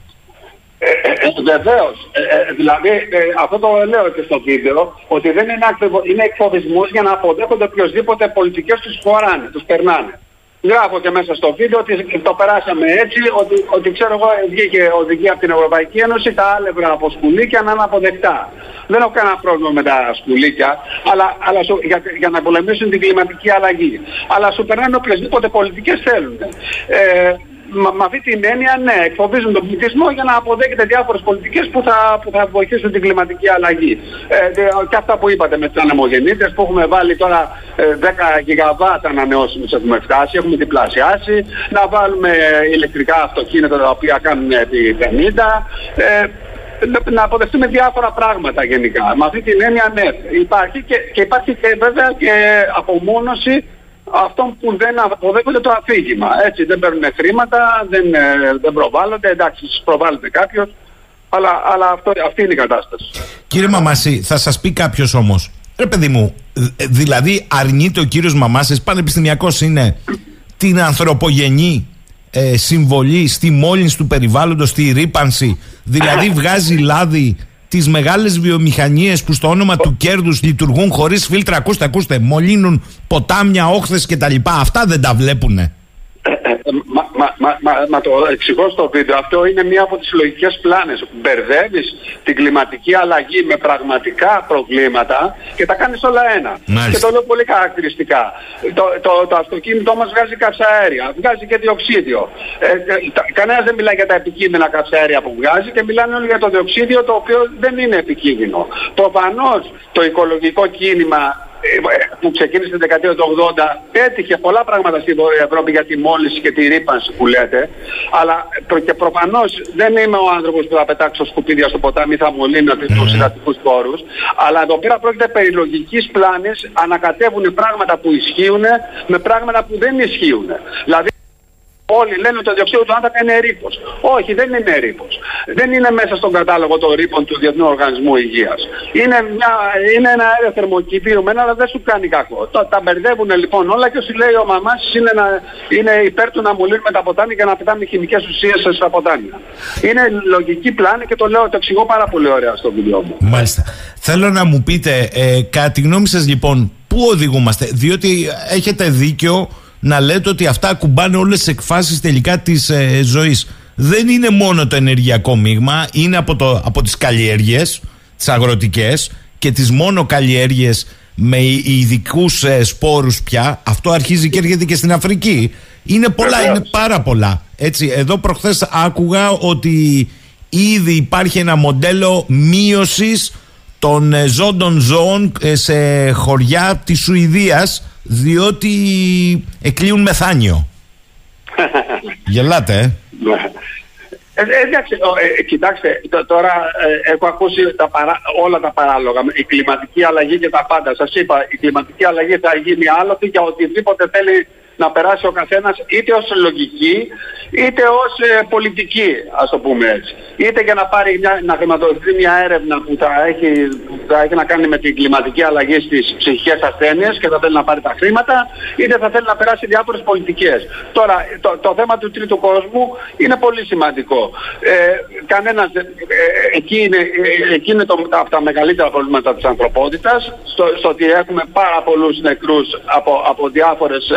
Βεβαίως. Ε, ε, δηλαδή, ε, αυτό το λέω και στο βίντεο, ότι δεν είναι, ακριβο, είναι εκφοβισμός για να αποδέχονται οποιοδήποτε πολιτικές τους χωράνε, τους περνάνε. Γράφω και μέσα στο βίντεο ότι το περάσαμε έτσι, ότι, ότι ξέρω εγώ βγήκε οδηγία από την Ευρωπαϊκή Ένωση, τα άλευρα από σκουλίκια να είναι αποδεκτά. Δεν έχω κανένα πρόβλημα με τα σκουλίκια, αλλά, αλλά σου, για, για να πολεμήσουν την κλιματική αλλαγή. Αλλά σου περνάνε οποιασδήποτε πολιτικές θέλουν. Ε, με αυτή την έννοια, ναι, εκφοβίζουν τον πληθυσμό για να αποδέχεται διάφορες πολιτικές που θα, που θα βοηθήσουν την κλιματική αλλαγή. Ε, και αυτά που είπατε με τι ανεμογεννήτρε που έχουμε βάλει τώρα 10 ε, γιγαβάτ ανανεώσιμε έχουμε φτάσει, έχουμε διπλασιάσει. Να βάλουμε ηλεκτρικά αυτοκίνητα τα οποία κάνουν επί 50. Ε, να αποδεχτούμε διάφορα πράγματα γενικά. Με αυτή την έννοια ναι, υπάρχει και, και υπάρχει και βέβαια και απομόνωση αυτών που δεν αποδέχονται το αφήγημα. Έτσι, δεν παίρνουν χρήματα, δεν, ε, δεν προβάλλονται. Εντάξει, προβάλλεται κάποιος, αλλά, αλλά αυτό, αυτή είναι η κατάσταση. Κύριε Μαμάση, θα σας πει κάποιος όμως, ρε παιδί μου, δηλαδή αρνείται ο κύριος Μαμάσης, πανεπιστημιακός είναι, την ανθρωπογενή ε, συμβολή στη μόλυνση του περιβάλλοντος, στη ρήπανση, δηλαδή βγάζει λάδι τις μεγάλες βιομηχανίες που στο όνομα του κέρδους λειτουργούν χωρίς φίλτρα. Ακούστε, ακούστε, μολύνουν ποτάμια, όχθες κτλ. Αυτά δεν τα βλέπουνε. Μα, μα, μα, μα, μα το εξηγώ στο βίντεο. Αυτό είναι μία από τις λογικές πλάνες. Μπερδεύεις την κλιματική αλλαγή με πραγματικά προβλήματα και τα κάνεις όλα ένα. Μάλιστα. Και το λέω πολύ χαρακτηριστικά. Το, το, το αυτοκίνητό μας βγάζει καυσαέρια, βγάζει και διοξίδιο. Ε, ε Κανένας δεν μιλάει για τα επικίνδυνα καυσαέρια που βγάζει και μιλάνε όλοι για το διοξίδιο το οποίο δεν είναι επικίνδυνο. Προφανώς το οικολογικό κίνημα που ξεκίνησε την δεκαετία του 80 πέτυχε πολλά πράγματα στην Ευρώπη για τη μόλυνση και τη ρήπανση που λέτε. Αλλά και προφανώς δεν είμαι ο άνθρωπος που θα πετάξω σκουπίδια στο ποτάμι ή θα μολύνω τους συντατικού πόρους. Αλλά εδώ πέρα πρόκειται περί λογικής πλάνης, ανακατεύουν πράγματα που ισχύουν με πράγματα που δεν ισχύουν. Δηλαδή Όλοι λένε ότι το διοξείδιο του άνθρακα είναι ρήπος. Όχι, δεν είναι ρήπος. Δεν είναι μέσα στον κατάλογο των ρήπων του Διεθνού Οργανισμού Υγείας. Είναι, είναι ένα αέριο θερμοκηπιωμένο, αλλά δεν σου κάνει κακό. Το, τα μπερδεύουν λοιπόν όλα και όσοι λέει ο μαμάς είναι, είναι υπέρ του να μολύνουμε τα ποτάμια και να πετάμε χημικές ουσίες στα ποτάμια. Είναι λογική πλάνη και το λέω, το εξηγώ πάρα πολύ ωραία στο βίντεο μου. Μάλιστα. Θέλω να μου πείτε, ε, κατά τη γνώμη σας λοιπόν, πού οδηγούμαστε, διότι έχετε δίκιο να λέτε ότι αυτά ακουμπάνε όλες τις εκφάσεις τελικά της ε, ζωής. Δεν είναι μόνο το ενεργειακό μείγμα, είναι από, το, από τις καλλιέργειες, τις αγροτικές και τις μόνο καλλιέργειες με ειδικούς ε, σπόρους πια. Αυτό αρχίζει και έρχεται και στην Αφρική. Είναι πολλά, είναι πάρα πολλά. Έτσι, εδώ προχθές άκουγα ότι ήδη υπάρχει ένα μοντέλο μείωσης των ε, ζώντων ζώων ε, σε χωριά της Σουηδίας διότι εκλείουν μεθάνιο. Γελάτε, ε. Ε, ε, κοιτάξτε, τώρα έχω ακούσει τα παρά, όλα τα παράλογα. Η κλιματική αλλαγή και τα πάντα. Σας είπα, η κλιματική αλλαγή θα γίνει άλοθη για οτιδήποτε θέλει να περάσει ο καθένας είτε ως λογική είτε ως ε, πολιτική, ας το πούμε έτσι. Είτε για να, πάρει μια, να χρηματοδοτηθεί μια έρευνα που θα έχει, θα έχει να κάνει με την κλιματική αλλαγή στις ψυχικές ασθένειες και θα θέλει να πάρει τα χρήματα, είτε θα θέλει να περάσει διάφορες πολιτικές. Τώρα, το, το θέμα του τρίτου κόσμου είναι πολύ σημαντικό. Ε, κανένας, ε, εκεί είναι, ε, εκεί είναι το, από τα μεγαλύτερα προβλήματα της ανθρωπότητας, στο, στο, ότι έχουμε πάρα πολλούς νεκρούς από, από διάφορες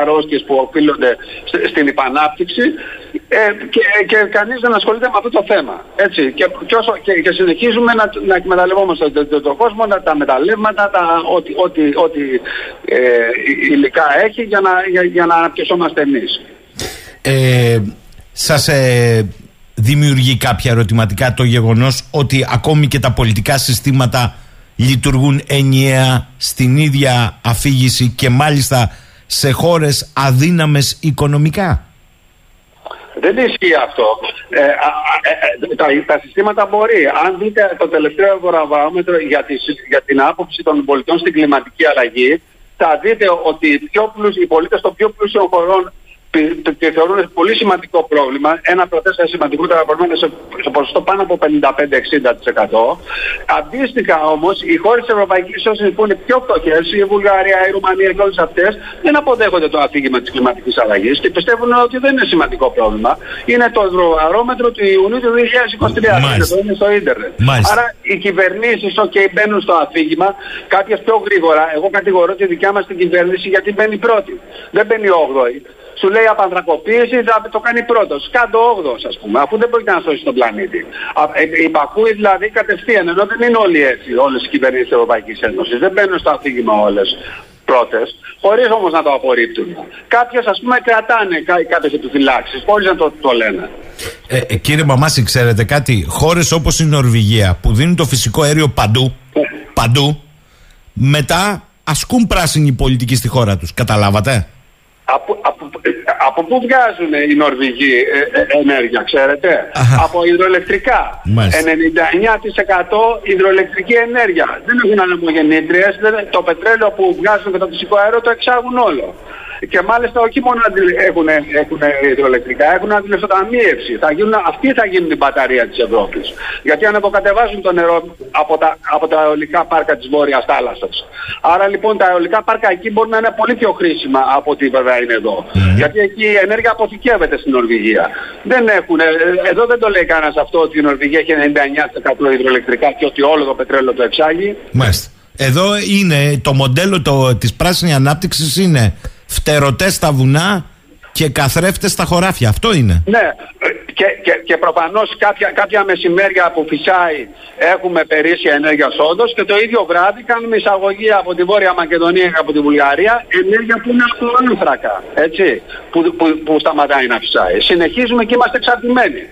αρρώστιες που οφείλονται στην υπανάπτυξη ε, και, και κανείς δεν ασχολείται με αυτό το θέμα. Έτσι. Και, και, όσο, και, και συνεχίζουμε να, να εκμεταλλευόμαστε τον το, το κόσμο, τα μεταλλεύματα, τα, ό,τι, ό,τι, ό,τι ε, υλικά έχει για να, για, για να αναπτυσσόμαστε εμείς. Ε, σας ε, δημιουργεί κάποια ερωτηματικά το γεγονός ότι ακόμη και τα πολιτικά συστήματα λειτουργούν ενιαία στην ίδια αφήγηση και μάλιστα σε χώρες αδύναμες οικονομικά. Δεν ισχύει αυτό. Ε, ε, ε, τα, τα, συστήματα μπορεί. Αν δείτε το τελευταίο ευρωβαρόμετρο για, για την άποψη των πολιτών στην κλιματική αλλαγή, θα δείτε ότι οι, πιο οι πολίτες των πιο πλούσιων χωρών και θεωρούν πολύ σημαντικό πρόβλημα. Ένα από τα τέσσερα σημαντικότερα προβλήματα σε, σε ποσοστό πάνω από 55-60%. Αντίστοιχα όμως, οι χώρες της Ευρωπαϊκής Ένωσης που είναι πιο φτωχές, η Βουλγαρία, η Ρουμανία και όλες αυτές, δεν αποδέχονται το αφήγημα της κλιματικής αλλαγής και πιστεύουν ότι δεν είναι σημαντικό πρόβλημα. Είναι το ευρωβαρόμετρο του Ιουνίου του 2023. Αυτό είναι στο ίντερνετ. Άρα οι κυβερνήσεις, OK, μπαίνουν στο αφήγημα, κάποιες πιο γρήγορα. Εγώ κατηγορώ τη δικιά μας την κυβέρνηση γιατί μπαίνει πρώτη. Δεν μπαίνει 8η σου λέει απανθρακοποίηση, θα το κάνει πρώτος. Κάτω 8 ας πούμε, αφού δεν μπορεί να σώσει τον πλανήτη. Υπακούει δηλαδή κατευθείαν, ενώ δεν είναι όλοι έτσι, όλες οι κυβερνήσεις της Ευρωπαϊκής Ένωσης. Δεν μπαίνουν στο αφήγημα όλες πρώτες, χωρίς όμως να το απορρίπτουν. Κάποιε ας πούμε κρατάνε κάποιες επιφυλάξεις, χωρίς να το, το λένε. Ε, ε, κύριε Μαμάση, ξέρετε κάτι, χώρες όπως η Νορβηγία που δίνουν το φυσικό αέριο παντού, παντού, μετά ασκούν πράσινη πολιτική στη χώρα τους. Καταλάβατε; Από, από, από πού βγάζουν οι Νορβηγοί ε, ε, ενέργεια, ξέρετε; Από υδροελεκτρικά. 99% υδροελεκτρική ενέργεια. Δεν έχουν ανεμογεννήτριες. Το πετρέλαιο που βγάζουν και το φυσικό αέριο το εξάγουν όλο. Και μάλιστα όχι μόνο έχουν, έχουν υδροελεκτρικά, έχουν αντιληφτοταμίευση. Θα γίνουν, αυτοί θα γίνουν την μπαταρία της Ευρώπης. Γιατί αν αποκατεβάζουν το νερό από τα, από τα αεολικά πάρκα της Βόρειας Θάλασσας. Άρα λοιπόν τα αεολικά πάρκα εκεί μπορούν να είναι πολύ πιο χρήσιμα από ό,τι βέβαια είναι εδώ. Γιατί εκεί η ενέργεια αποθηκεύεται στην Νορβηγία. Δεν έχουν, ε, εδώ δεν το λέει κανένας αυτό ότι η Νορβηγία έχει 99% υδροελεκτρικά και ότι όλο το πετρέλαιο το εξάγει. Μάλιστα. Εδώ είναι το μοντέλο το, της πράσινης ανάπτυξης είναι φτερωτές στα βουνά και καθρέφτες στα χωράφια. Αυτό είναι. Ναι. Και, και, και προφανώς κάποια, κάποια μεσημέρια που φυσάει έχουμε περίσσια ενέργεια όντω και το ίδιο βράδυ κάνουμε εισαγωγή από τη Βόρεια Μακεδονία και από τη Βουλγαρία ενέργεια που είναι από άνθρακα. Έτσι. Που, που, που σταματάει να φυσάει. Συνεχίζουμε και είμαστε εξαρτημένοι.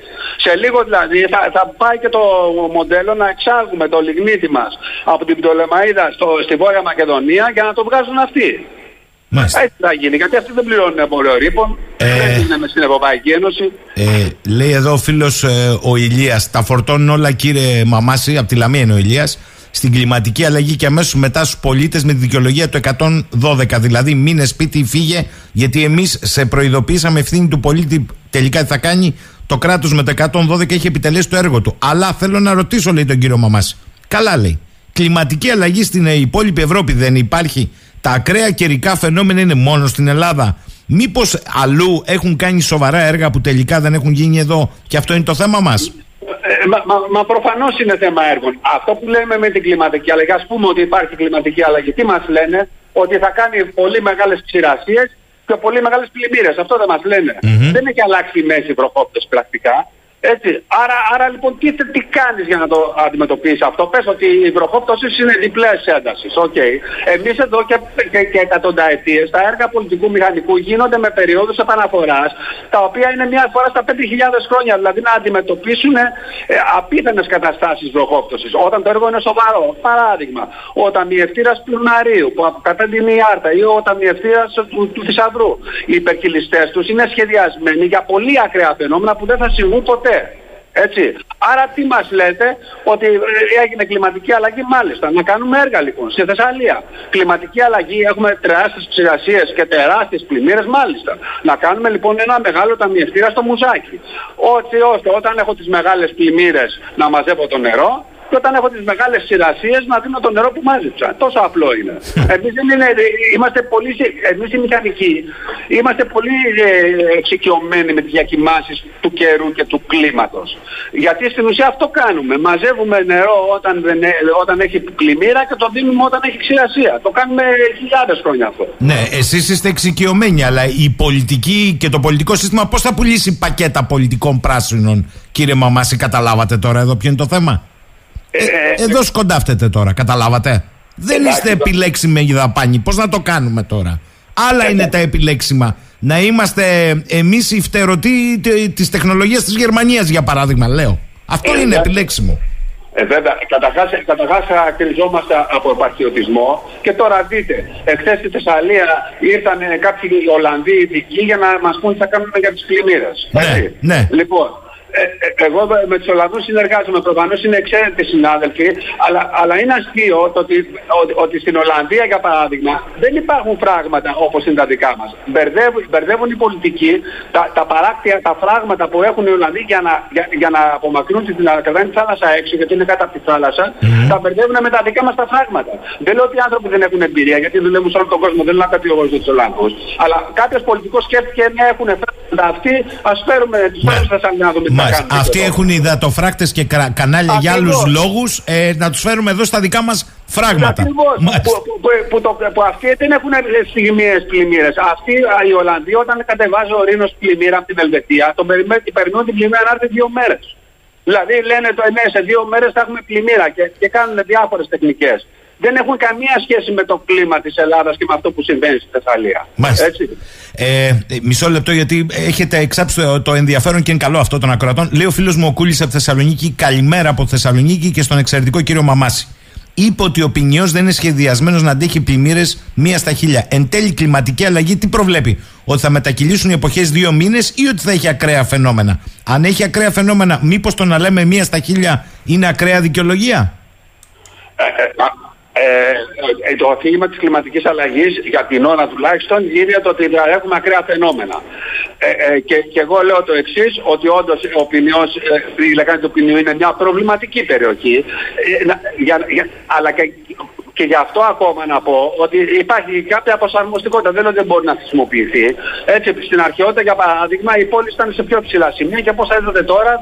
Σε λίγο δηλαδή θα, θα πάει και το μοντέλο να εξάγουμε το λιγνίτι μας από την Πτολεμαίδα στο, στη Βόρεια Μακεδονία για να το βγάζουν αυτοί. Μάλιστα. Έτσι θα γίνει, γιατί αυτοί δεν πληρώνουν εμπόριο ρήπων. Ε, δεν είναι στην Ευρωπαϊκή Ένωση. Ε, λέει εδώ ο φίλος ε, ο Ηλίας, τα φορτώνουν όλα κύριε Μαμάση, από τη Λαμία είναι ο Ηλίας, στην κλιματική αλλαγή και αμέσως μετά στους πολίτες με τη δικαιολογία του 112. Δηλαδή, μείνε σπίτι, φύγε, γιατί εμείς σε προειδοποιήσαμε ευθύνη του πολίτη τελικά τι θα κάνει. Το κράτος με το 112 έχει επιτελέσει το έργο του. Αλλά θέλω να ρωτήσω, λέει τον κύριο Μαμάση. Καλά λέει. Κλιματική αλλαγή στην υπόλοιπη Ευρώπη δεν υπάρχει τα ακραία καιρικά φαινόμενα είναι μόνο στην Ελλάδα. Μήπως αλλού έχουν κάνει σοβαρά έργα που τελικά δεν έχουν γίνει εδώ και αυτό είναι το θέμα μας; Ε, μα μα, μα προφανώς είναι θέμα έργων. Αυτό που λέμε με την κλιματική αλλαγή, ας πούμε ότι υπάρχει κλιματική αλλαγή, τι μας λένε, ότι θα κάνει πολύ μεγάλες ξηρασίες και πολύ μεγάλες πλημμύρες. Αυτό δεν μας λένε. Δεν έχει αλλάξει η μέση προκόπτωση πρακτικά. Έτσι. Άρα, άρα λοιπόν τι, τι κάνεις για να το αντιμετωπίσεις αυτό; Πες ότι οι βροχοπτώσεις είναι διπλής έντασης. OK. Okay. Εμείς εδώ και, και, και εκατονταετίες τα έργα πολιτικού μηχανικού γίνονται με περιόδους επαναφοράς τα οποία είναι μια φορά στα 5.000 χρόνια. Δηλαδή να αντιμετωπίσουν ε, απίθανες καταστάσεις βροχόπτωσης. Όταν το έργο είναι σοβαρό. Παράδειγμα, ο ταμιευτήρας Πουρναρίου που από κάτω είναι η Άρτα ή ο ταμιευτήρας του, του Θησαυρού. Οι υπερκυλιστές τους είναι σχεδιασμένοι για πολύ ακραία φαινόμενα που δεν θα συμβούν ποτέ. Έτσι. Άρα τι μας λέτε ότι ε, έγινε κλιματική αλλαγή μάλιστα. Να κάνουμε έργα λοιπόν στη Θεσσαλία. Κλιματική αλλαγή έχουμε τεράστιες ψηρασίες και τεράστιες πλημμύρες μάλιστα. Να κάνουμε λοιπόν ένα μεγάλο ταμιευτήρα στο μουζάκι. Έτσι ώστε όταν έχω τις μεγάλες πλημμύρες να μαζεύω το νερό και όταν έχω τις μεγάλες σειρασίες να δίνω το νερό που μάζεψα. Τόσο απλό είναι. εμείς δεν είναι, είμαστε πολύ, εμείς οι μηχανικοί, είμαστε πολύ ε, εξοικειωμένοι με τις διακοιμάνσεις του καιρού και του κλίματος. Γιατί στην ουσία αυτό κάνουμε. Μαζεύουμε νερό όταν, δεν, όταν έχει πλημμύρα και το δίνουμε όταν έχει ξηρασία. Το κάνουμε χιλιάδες χρόνια αυτό. Ναι, εσείς είστε εξοικειωμένοι, αλλά η πολιτική και το πολιτικό σύστημα πώς θα πουλήσει πακέτα πολιτικών πράσινων, κύριε Μαμάση, καταλάβατε τώρα εδώ ποιο είναι το θέμα; Ε, ε, εδώ σκοντάφτετε τώρα, καταλάβατε; Δεν είστε επιλέξιμοι για δαπάνη. Πώς να το κάνουμε τώρα; Άλλα είναι τα επιλέξιμα. Να είμαστε εμείς οι φτερωτοί της τεχνολογίας της Γερμανίας, για παράδειγμα, λέω. Αυτό είναι επιλέξιμο. Ε, βέβαια, καταρχάς, καταρχάς χαρακτηριζόμαστε από επαρχιωτισμό και τώρα δείτε, εχθές στη Θεσσαλία ήρθαν κάποιοι Ολλανδοί ειδικοί για να μας πούν τι θα κάνουμε για τις πλημμύρες. Ναι, ναι. Λοιπόν, ε, ε, εγώ με τους Ολλανδούς συνεργάζομαι. Προφανώς είναι εξαίρετοι συνάδελφοι, αλλά, αλλά είναι αστείο το ότι, ότι, στην Ολλανδία, για παράδειγμα, δεν υπάρχουν φράγματα όπως είναι τα δικά μας. Μπερδεύουν, μπερδεύουν οι πολιτικοί τα, τα παράκτια, τα φράγματα που έχουν οι Ολλανδοί για να, για, για να απομακρύνουν την τη θάλασσα έξω, γιατί είναι κάτω από τη θάλασσα, mm. τα μπερδεύουν με τα δικά μας τα φράγματα. Δεν λέω ότι οι άνθρωποι δεν έχουν εμπειρία, γιατί δουλεύουν σε όλο τον κόσμο, δεν λέω να κατηγορήσω τους Ολλανδούς. Αλλά κάποιος πολιτικός σκέφτηκε μια έχουν φράγματα αυτοί, ας φέρουμε τους ναι. φέρουμε να δούμε αυτοί έχουν υδατοφράκτες και κανάλια για άλλους λόγους. Ε, να τους φέρουμε εδώ στα δικά μας φράγματα. Που, που, που, που, αυτοί δεν έχουν στιγμιαίε πλημμύρες. Αυτοί οι Ολλανδοί, όταν κατεβάζει ο Ρήνος πλημμύρα από την Ελβετία, τον περιμένουν την πλημμύρα να έρθει δύο μέρες. Δηλαδή λένε το ναι, σε δύο μέρες θα έχουμε πλημμύρα και, και κάνουν διάφορες τεχνικές δεν έχουν καμία σχέση με το κλίμα της Ελλάδας και με αυτό που συμβαίνει στη Θεσσαλία. Έτσι. Ε, μισό λεπτό γιατί έχετε εξάψει το, ενδιαφέρον και είναι καλό αυτό των ακροατών. Λέει ο φίλος μου ο Κούλης από Θεσσαλονίκη, καλημέρα από Θεσσαλονίκη και στον εξαιρετικό κύριο Μαμάση. Είπε ότι ο ποινιό δεν είναι σχεδιασμένος να αντέχει πλημμύρες μία στα χίλια. Εν τέλει, κλιματική αλλαγή τι προβλέπει, Ότι θα μετακυλήσουν οι εποχές δύο μήνες ή ότι θα έχει ακραία φαινόμενα; Αν έχει ακραία φαινόμενα, μήπως το να λέμε μία στα χίλια είναι ακραία δικαιολογία; Ε, ε, ε, ε, το αφήγημα της κλιματικής αλλαγής για την ώρα τουλάχιστον είναι το ότι θα έχουμε ακραία φαινόμενα. Ε, ε, και, και εγώ λέω το εξής ότι όντως ο ποινιός, ε, η λεκάνη του ποινιού είναι μια προβληματική περιοχή ε, για, για, αλλά και και γι' αυτό ακόμα να πω ότι υπάρχει κάποια αποσαρμοστικότητα. Δεν ότι δεν μπορεί να χρησιμοποιηθεί. Έτσι, στην αρχαιότητα, για παράδειγμα, οι πόλεις ήταν σε πιο ψηλά σημεία και όπως είδατε τώρα,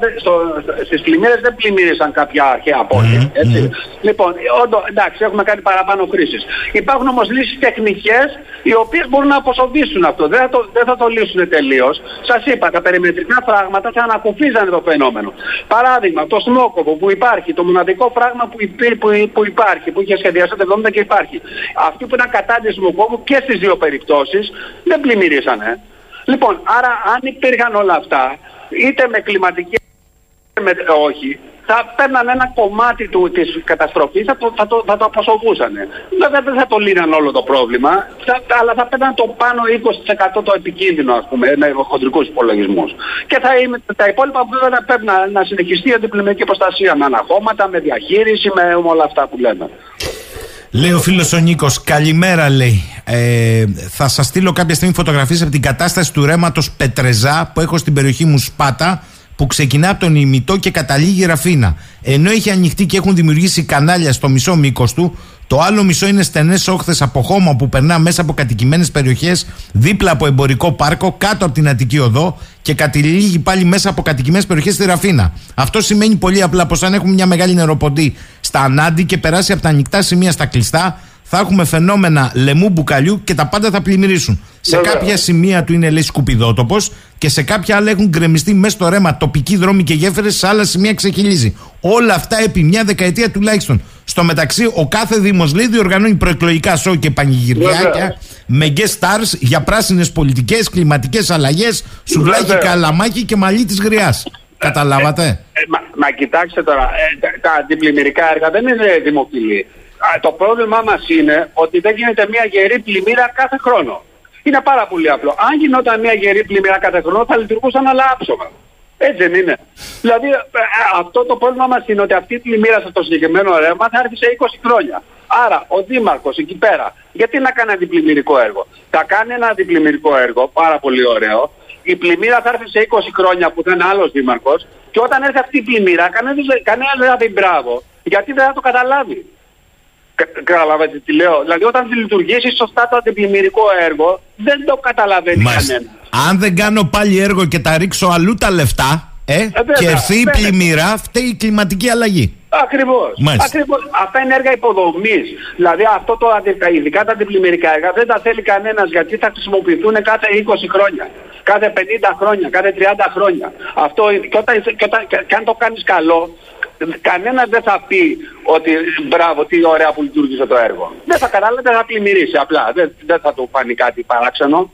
στις πλημμύρες δεν πλημμύρισαν κάποια αρχαία πόλη. Έτσι. Λοιπόν, όντω, εντάξει, έχουμε κάνει παραπάνω χρήσει. Υπάρχουν όμως λύσεις τεχνικές οι οποίες μπορούν να αποσοβήσουν αυτό. Δεν θα το, δεν θα το λύσουν τελείως. Σας είπα, τα περιμετρικά φράγματα θα ανακουφίζαν το φαινόμενο. Παράδειγμα, το σμόκοβο που υπάρχει, το μοναδικό φράγμα που, που, που υπάρχει, που είχε σχεδιαστεί 70 και υπάρχει. Αυτοί που ήταν κατά της μου και στις δύο περιπτώσεις δεν πλημμυρίσανε. Λοιπόν, άρα αν υπήρχαν όλα αυτά, είτε με κλιματική με, όχι, θα παίρναν ένα κομμάτι του, της καταστροφής, θα το, θα το, θα το αποσοβούσαν. Βέβαια δεν θα το λύναν όλο το πρόβλημα, θα, αλλά θα παίρναν το πάνω 20% το επικίνδυνο, ας πούμε, με χοντρικούς υπολογισμούς. Και θα είναι, τα υπόλοιπα βέβαια θα πρέπει να, να συνεχιστεί η αντιπλημμυρική προστασία με αναχώματα, με διαχείριση, με όλα αυτά που λέμε. Λέει ο φίλος ο Νίκος, καλημέρα λέει. Ε, θα σας στείλω κάποια στιγμή φωτογραφίες από την κατάσταση του ρέματος Πετρεζά που έχω στην περιοχή μου Σπάτα που ξεκινά από τον ημιτό και καταλήγει ραφίνα. Ενώ έχει ανοιχτεί και έχουν δημιουργήσει κανάλια στο μισό μήκος του, το άλλο μισό είναι στενές όχθες από χώμα που περνά μέσα από κατοικημένες περιοχές, δίπλα από εμπορικό πάρκο, κάτω από την Αττική Οδό και καταλήγει πάλι μέσα από κατοικημένες περιοχές στη Ραφίνα. Αυτό σημαίνει πολύ απλά πως αν έχουμε μια μεγάλη νεροποντή στα ανάντι και περάσει από τα ανοιχτά σημεία στα κλειστά, θα έχουμε φαινόμενα λαιμού μπουκαλιού και τα πάντα θα πλημμυρίσουν. Σε κάποια σημεία του είναι λέει σκουπιδότοπος και σε κάποια άλλα έχουν γκρεμιστεί μέσα στο ρέμα τοπικοί δρόμοι και γέφυρες, σε άλλα σημεία ξεχυλίζει. Όλα αυτά επί μια δεκαετία τουλάχιστον. Στο μεταξύ, ο κάθε Δήμος λέει διοργανώνει προεκλογικά σοου και πανηγυριάκια με guest stars για πράσινες πολιτικές, κλιματικές αλλαγές, σουβλάκι, καλαμάκι και μαλλί της γριάς. Καταλάβατε; Ε, ε, μα, μα, κοιτάξτε τώρα, ε, τα αντιπλημμυρικά έργα δεν είναι δημοφιλή το πρόβλημά μας είναι ότι δεν γίνεται μια γερή πλημμύρα κάθε χρόνο. Είναι πάρα πολύ απλό. Αν γινόταν μια γερή πλημμύρα κάθε χρόνο θα λειτουργούσαν άλλα άψογα. Έτσι δεν είναι. Δηλαδή ε, ε, αυτό το πρόβλημα μας είναι ότι αυτή η πλημμύρα στο συγκεκριμένο ρεύμα θα έρθει σε 20 χρόνια. Άρα ο Δήμαρχος εκεί πέρα, γιατί να κάνει αντιπλημμυρικό έργο; Θα κάνει ένα αντιπλημμυρικό έργο, πάρα πολύ ωραίο. Η πλημμύρα θα έρθει σε 20 χρόνια που θα είναι άλλος Δήμαρχος. Και όταν έρθει αυτή η πλημμύρα, κανένας δεν θα πει μπράβο γιατί δεν θα το καταλάβει. Καταλαβαίνετε τι λέω. Δηλαδή όταν λειτουργήσει σωστά το αντιπλημμυρικό έργο δεν το καταλαβαίνει κανένας. Αν δεν κάνω πάλι έργο και τα ρίξω αλλού τα λεφτά, ε, ε και έρθει η πλημμύρα, φταίει η κλιματική αλλαγή. Ακριβώς. Ακριβώς. Αυτά είναι έργα υποδομής. Δηλαδή αυτό το, ειδικά τα αντιπλημμυρικά έργα δεν τα θέλει κανένας γιατί θα χρησιμοποιηθούν κάθε 20 χρόνια. Κάθε 50 χρόνια, κάθε 30 χρόνια. Αυτό, και, όταν, και, όταν, και αν το κάνεις καλό, κανένας δεν θα πει ότι μπράβο, τι ωραία που λειτουργήσε το έργο. Δεν θα καταλάβει, δεν θα πλημμυρίσει απλά. Δεν, δεν θα του φανεί κάτι παράξενο.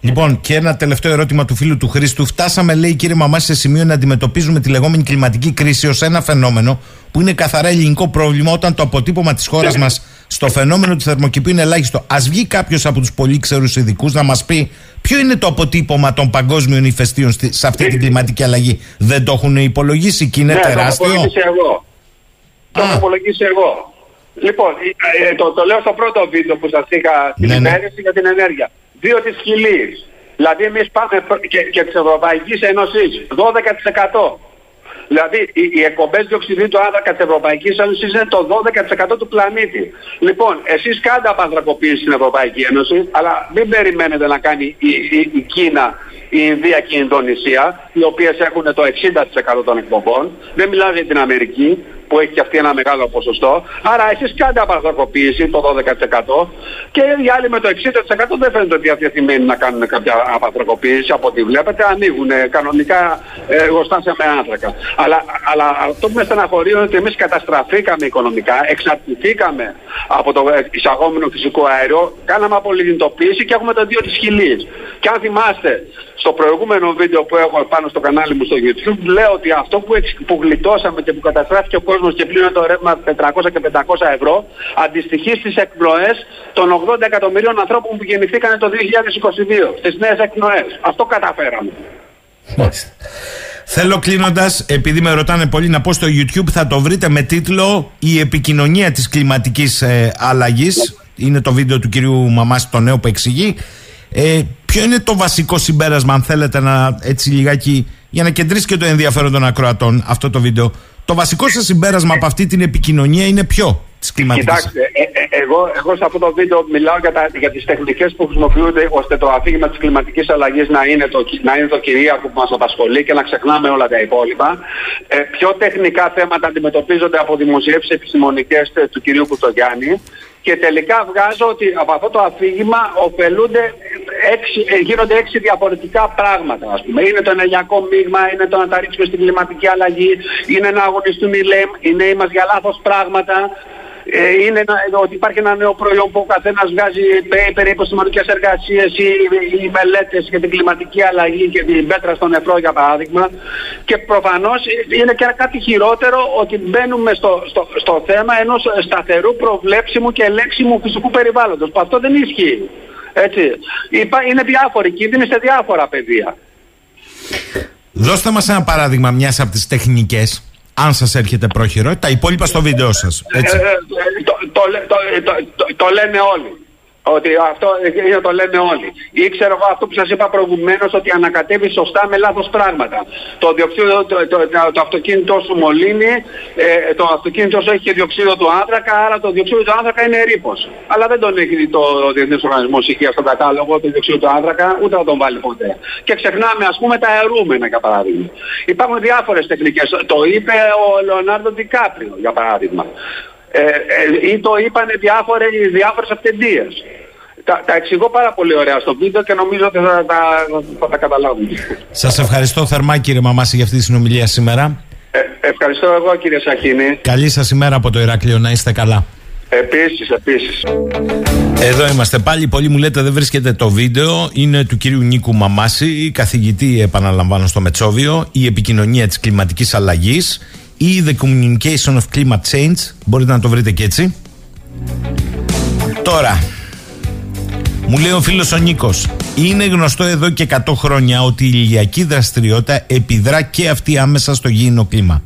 Λοιπόν, και ένα τελευταίο ερώτημα του φίλου του Χρήστου. Φτάσαμε, λέει κύριε Μαμά, σε σημείο να αντιμετωπίζουμε τη λεγόμενη κλιματική κρίση ως ένα φαινόμενο που είναι καθαρά ελληνικό πρόβλημα όταν το αποτύπωμα της χώρας μας στο φαινόμενο του θερμοκηπίου είναι ελάχιστο. Α βγει κάποιος από τους πολύ ξερού ειδικούς να μας πει ποιο είναι το αποτύπωμα των παγκόσμιων ηφαιστείων σε αυτή την κλιματική αλλαγή. Δεν το έχουν υπολογίσει και είναι ναι, τεράστιο. Το έχω εγώ. Το έχω υπολογίσει εγώ. Λοιπόν, ε, το, το λέω στο πρώτο βίντεο που σας είχα την ναι, ναι. για την ενέργεια. Δύο της χιλής. Δηλαδή εμείς πάμε και, και της Ευρωπαϊκής Ένωσης 12%. Δηλαδή οι, οι εκπομπές διοξιδίου του άνθρακα της Ευρωπαϊκής Ένωσης είναι το 12% του πλανήτη. Λοιπόν, εσείς κάντε απανθρακοποίηση στην Ευρωπαϊκή Ένωση, αλλά μην περιμένετε να κάνει η, η, η Κίνα, η Ινδία και η Ινδονησία, οι οποίες έχουν το 60% των εκπομπών. Δεν μιλάω για την Αμερική που έχει και αυτή ένα μεγάλο ποσοστό. Άρα εσείς κάντε απανθρακοποίηση το 12% και οι άλλοι με το 60% δεν φαίνεται ότι διαθετημένοι να κάνουν κάποια απανθρακοποίηση από ό,τι βλέπετε. Ανοίγουν κανονικά εργοστάσια με άνθρακα. Αλλά, αλλά αυτό που με στεναχωρεί είναι ότι εμείς καταστραφήκαμε οικονομικά, εξαρτηθήκαμε από το εισαγόμενο φυσικό αέριο, κάναμε απολυντοποίηση και έχουμε το 2 της χιλής. Και αν θυμάστε, στο προηγούμενο βίντεο που έχω πάνω στο κανάλι μου στο YouTube, λέω ότι αυτό που, που γλιτώσαμε και που καταστράφηκε ο κόσμος και πλήρωνε το ρεύμα 400 και 500 ευρώ, αντιστοιχεί στις εκπνοές των 80 εκατομμυρίων ανθρώπων που γεννηθήκαν το 2022, στις νέες εκπνοές. Αυτό καταφέραμε. Θέλω κλείνοντας, επειδή με ρωτάνε πολύ να πω στο YouTube, θα το βρείτε με τίτλο Η επικοινωνία της κλιματικής ε, αλλαγής. Είναι το βίντεο του κυρίου Μαμάση, το νέο που εξηγεί. Ε, ποιο είναι το βασικό συμπέρασμα, αν θέλετε να έτσι λιγάκι, για να κεντρήσει και το ενδιαφέρον των ακροατών αυτό το βίντεο. Το βασικό σας συμπέρασμα από αυτή την επικοινωνία είναι ποιο της κλιματικής; Κοιτάξτε, ε, ε, εγώ, εγώ σε αυτό το βίντεο μιλάω για, τα, για τις τεχνικές που χρησιμοποιούνται ώστε το αφήγημα της κλιματικής αλλαγής να, είναι το, να είναι το κυρίαρχο που μας απασχολεί και να ξεχνάμε όλα τα υπόλοιπα. Ε, πιο τεχνικά θέματα αντιμετωπίζονται από δημοσιεύσεις επιστημονικές του κυρίου Κουτογιάννη και τελικά βγάζω ότι από αυτό το αφήγημα ωφελούνται έξι, ε, γίνονται έξι διαφορετικά πράγματα. Ας πούμε. Είναι το ενεργειακό μείγμα, είναι το να τα ρίξουμε στην κλιματική αλλαγή, είναι να αγωνιστούν οι, οι νέοι μας για λάθος πράγματα, ε, είναι ότι υπάρχει ένα νέο προϊόν που ο καθένας βγάζει περί επιστημονικέ εργασίες ή, ή μελέτες για την κλιματική αλλαγή και την πέτρα στο νεφρό, για παράδειγμα. Και προφανώς είναι και κάτι χειρότερο ότι μπαίνουμε στο, στο, στο θέμα ενός σταθερού, προβλέψιμου και ελέγξιμου φυσικού περιβάλλοντος. Που αυτό δεν ισχύει. Έτσι. Είναι διάφοροι κίνδυνοι σε διάφορα πεδία. Δώστε μας ένα παράδειγμα μιας από τις τεχνικές αν σας έρχεται πρόχειρο, τα υπόλοιπα στο βίντεο σας. Ε, ε, το, το, το, το, λένε όλοι. Ότι αυτό είναι το λένε όλοι. Ή ξέρω εγώ αυτό που σας είπα προηγουμένως ότι ανακατεύει σωστά με λάθος πράγματα. Το, διοξείδιο, το, το, το, αυτοκίνητό σου μολύνει, ε, το αυτοκίνητό σου έχει και διοξείδιο του άνθρακα, άρα το διοξείδιο του άνθρακα είναι ρήπος. Αλλά δεν τον έχει το Διεθνής Οργανισμός Υγείας στον κατάλογο το διοξείδιο του άνθρακα, ούτε θα τον βάλει ποτέ. Και ξεχνάμε ας πούμε τα αερούμενα για παράδειγμα. Υπάρχουν διάφορες τεχνικές. Το είπε ο Λεωνάρντο Ντικάπριο για παράδειγμα. Ε, ε, ή το είπαν διάφορες, διάφορες αυτεντίες. Τα, τα εξηγώ πάρα πολύ ωραία στο βίντεο και νομίζω ότι θα, θα, θα τα καταλάβουν. Σας ευχαριστώ θερμά κύριε Μαμάση για αυτή τη συνομιλία σήμερα. Ε, ευχαριστώ εγώ κύριε Σαχίνη. Καλή σας ημέρα από το Ηράκλειο, να είστε καλά. Επίσης, επίσης. Εδώ είμαστε πάλι. Πολλοί μου λέτε δεν βρίσκεται το βίντεο. Είναι του κυρίου Νίκου Μαμάση, καθηγητή, επαναλαμβάνω, στο Μετσόβιο. Η επικοινωνία της κλιματικής αλλαγής ή The Communication of Climate Change. Μπορείτε να το βρείτε και έτσι. Τώρα, μου λέει ο φίλος ο Νίκος, είναι γνωστό εδώ και 100 χρόνια ότι η ηλιακή δραστηριότητα επιδρά και αυτή άμεσα στο γήινο κλίμα.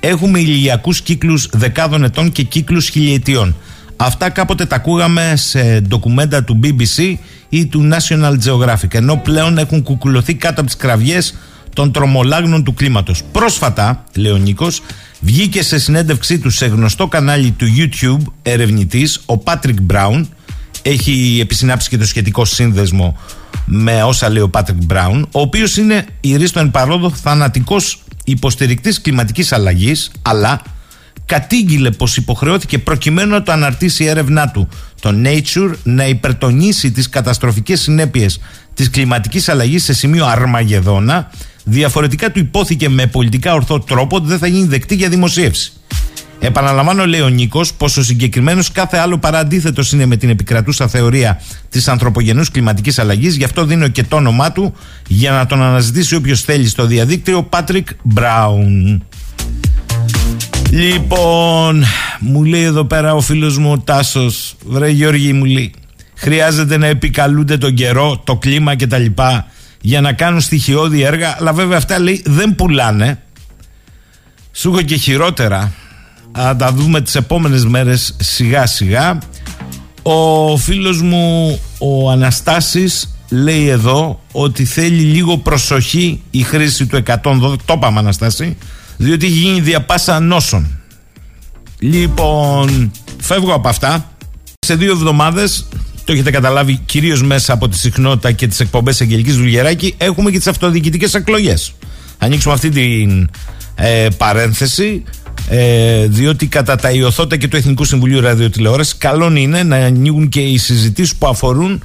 Έχουμε ηλιακούς κύκλους δεκάδων ετών και κύκλους χιλιετιών. Αυτά κάποτε τα ακούγαμε σε ντοκουμέντα του BBC ή του National Geographic, ενώ πλέον έχουν κουκουλωθεί κάτω από τις κραυγές των τρομολάγνων του κλίματος. Πρόσφατα, λέει ο Νίκος, βγήκε σε συνέντευξή του σε γνωστό κανάλι του YouTube ερευνητής, ο Πάτρικ Μπράουν, έχει επισυνάψει και το σχετικό σύνδεσμο με όσα λέει ο Πάτρικ Μπράουν, ο οποίος είναι ηρίστον παρόδο θανατικός υποστηρικτής κλιματικής αλλαγής, αλλά κατήγγειλε πως υποχρεώθηκε προκειμένου να το αναρτήσει η έρευνά του το Nature να υπερτονίσει τις καταστροφικές συνέπειες της κλιματικής αλλαγής σε σημείο Αρμαγεδόνα διαφορετικά του υπόθηκε με πολιτικά ορθό τρόπο ότι δεν θα γίνει δεκτή για δημοσίευση. Επαναλαμβάνω, λέει ο Νίκος, πως ο συγκεκριμένος κάθε άλλο παρά αντίθετο είναι με την επικρατούσα θεωρία της ανθρωπογενούς κλιματικής αλλαγής. Γι' αυτό δίνω και το όνομά του για να τον αναζητήσει όποιος θέλει στο διαδίκτυο, Πάτρικ Μπράουν. Λοιπόν, μου λέει εδώ πέρα ο φίλος μου ο Τάσος, βρε Γιώργη, μου λέει, χρειάζεται να επικαλούνται τον καιρό, το κλίμα κτλ. Για να κάνουν στοιχειώδη έργα. Αλλά βέβαια αυτά λέει δεν πουλάνε. Σου έχω και χειρότερα. Θα τα δούμε τις επόμενες μέρες σιγά σιγά. Ο φίλος μου ο Αναστάσης λέει εδώ ότι θέλει λίγο προσοχή η χρήση του 112. Το είπαμε Αναστάση διότι έχει γίνει διαπάσα νόσων. Λοιπόν, φεύγω από αυτά. Σε δύο εβδομάδες, το έχετε καταλάβει κυρίως μέσα από τη συχνότητα και τις εκπομπές Αγγελικής Δουλγεράκη, έχουμε και τις αυτοδιοικητικές εκλογές. Ανοίξουμε αυτή την ε, παρένθεση. Ε, διότι κατά τα ιωθώτα και του Εθνικού Συμβουλίου Ραδιοτηλεόρασης, καλό είναι να ανοίγουν και οι συζητήσεις που αφορούν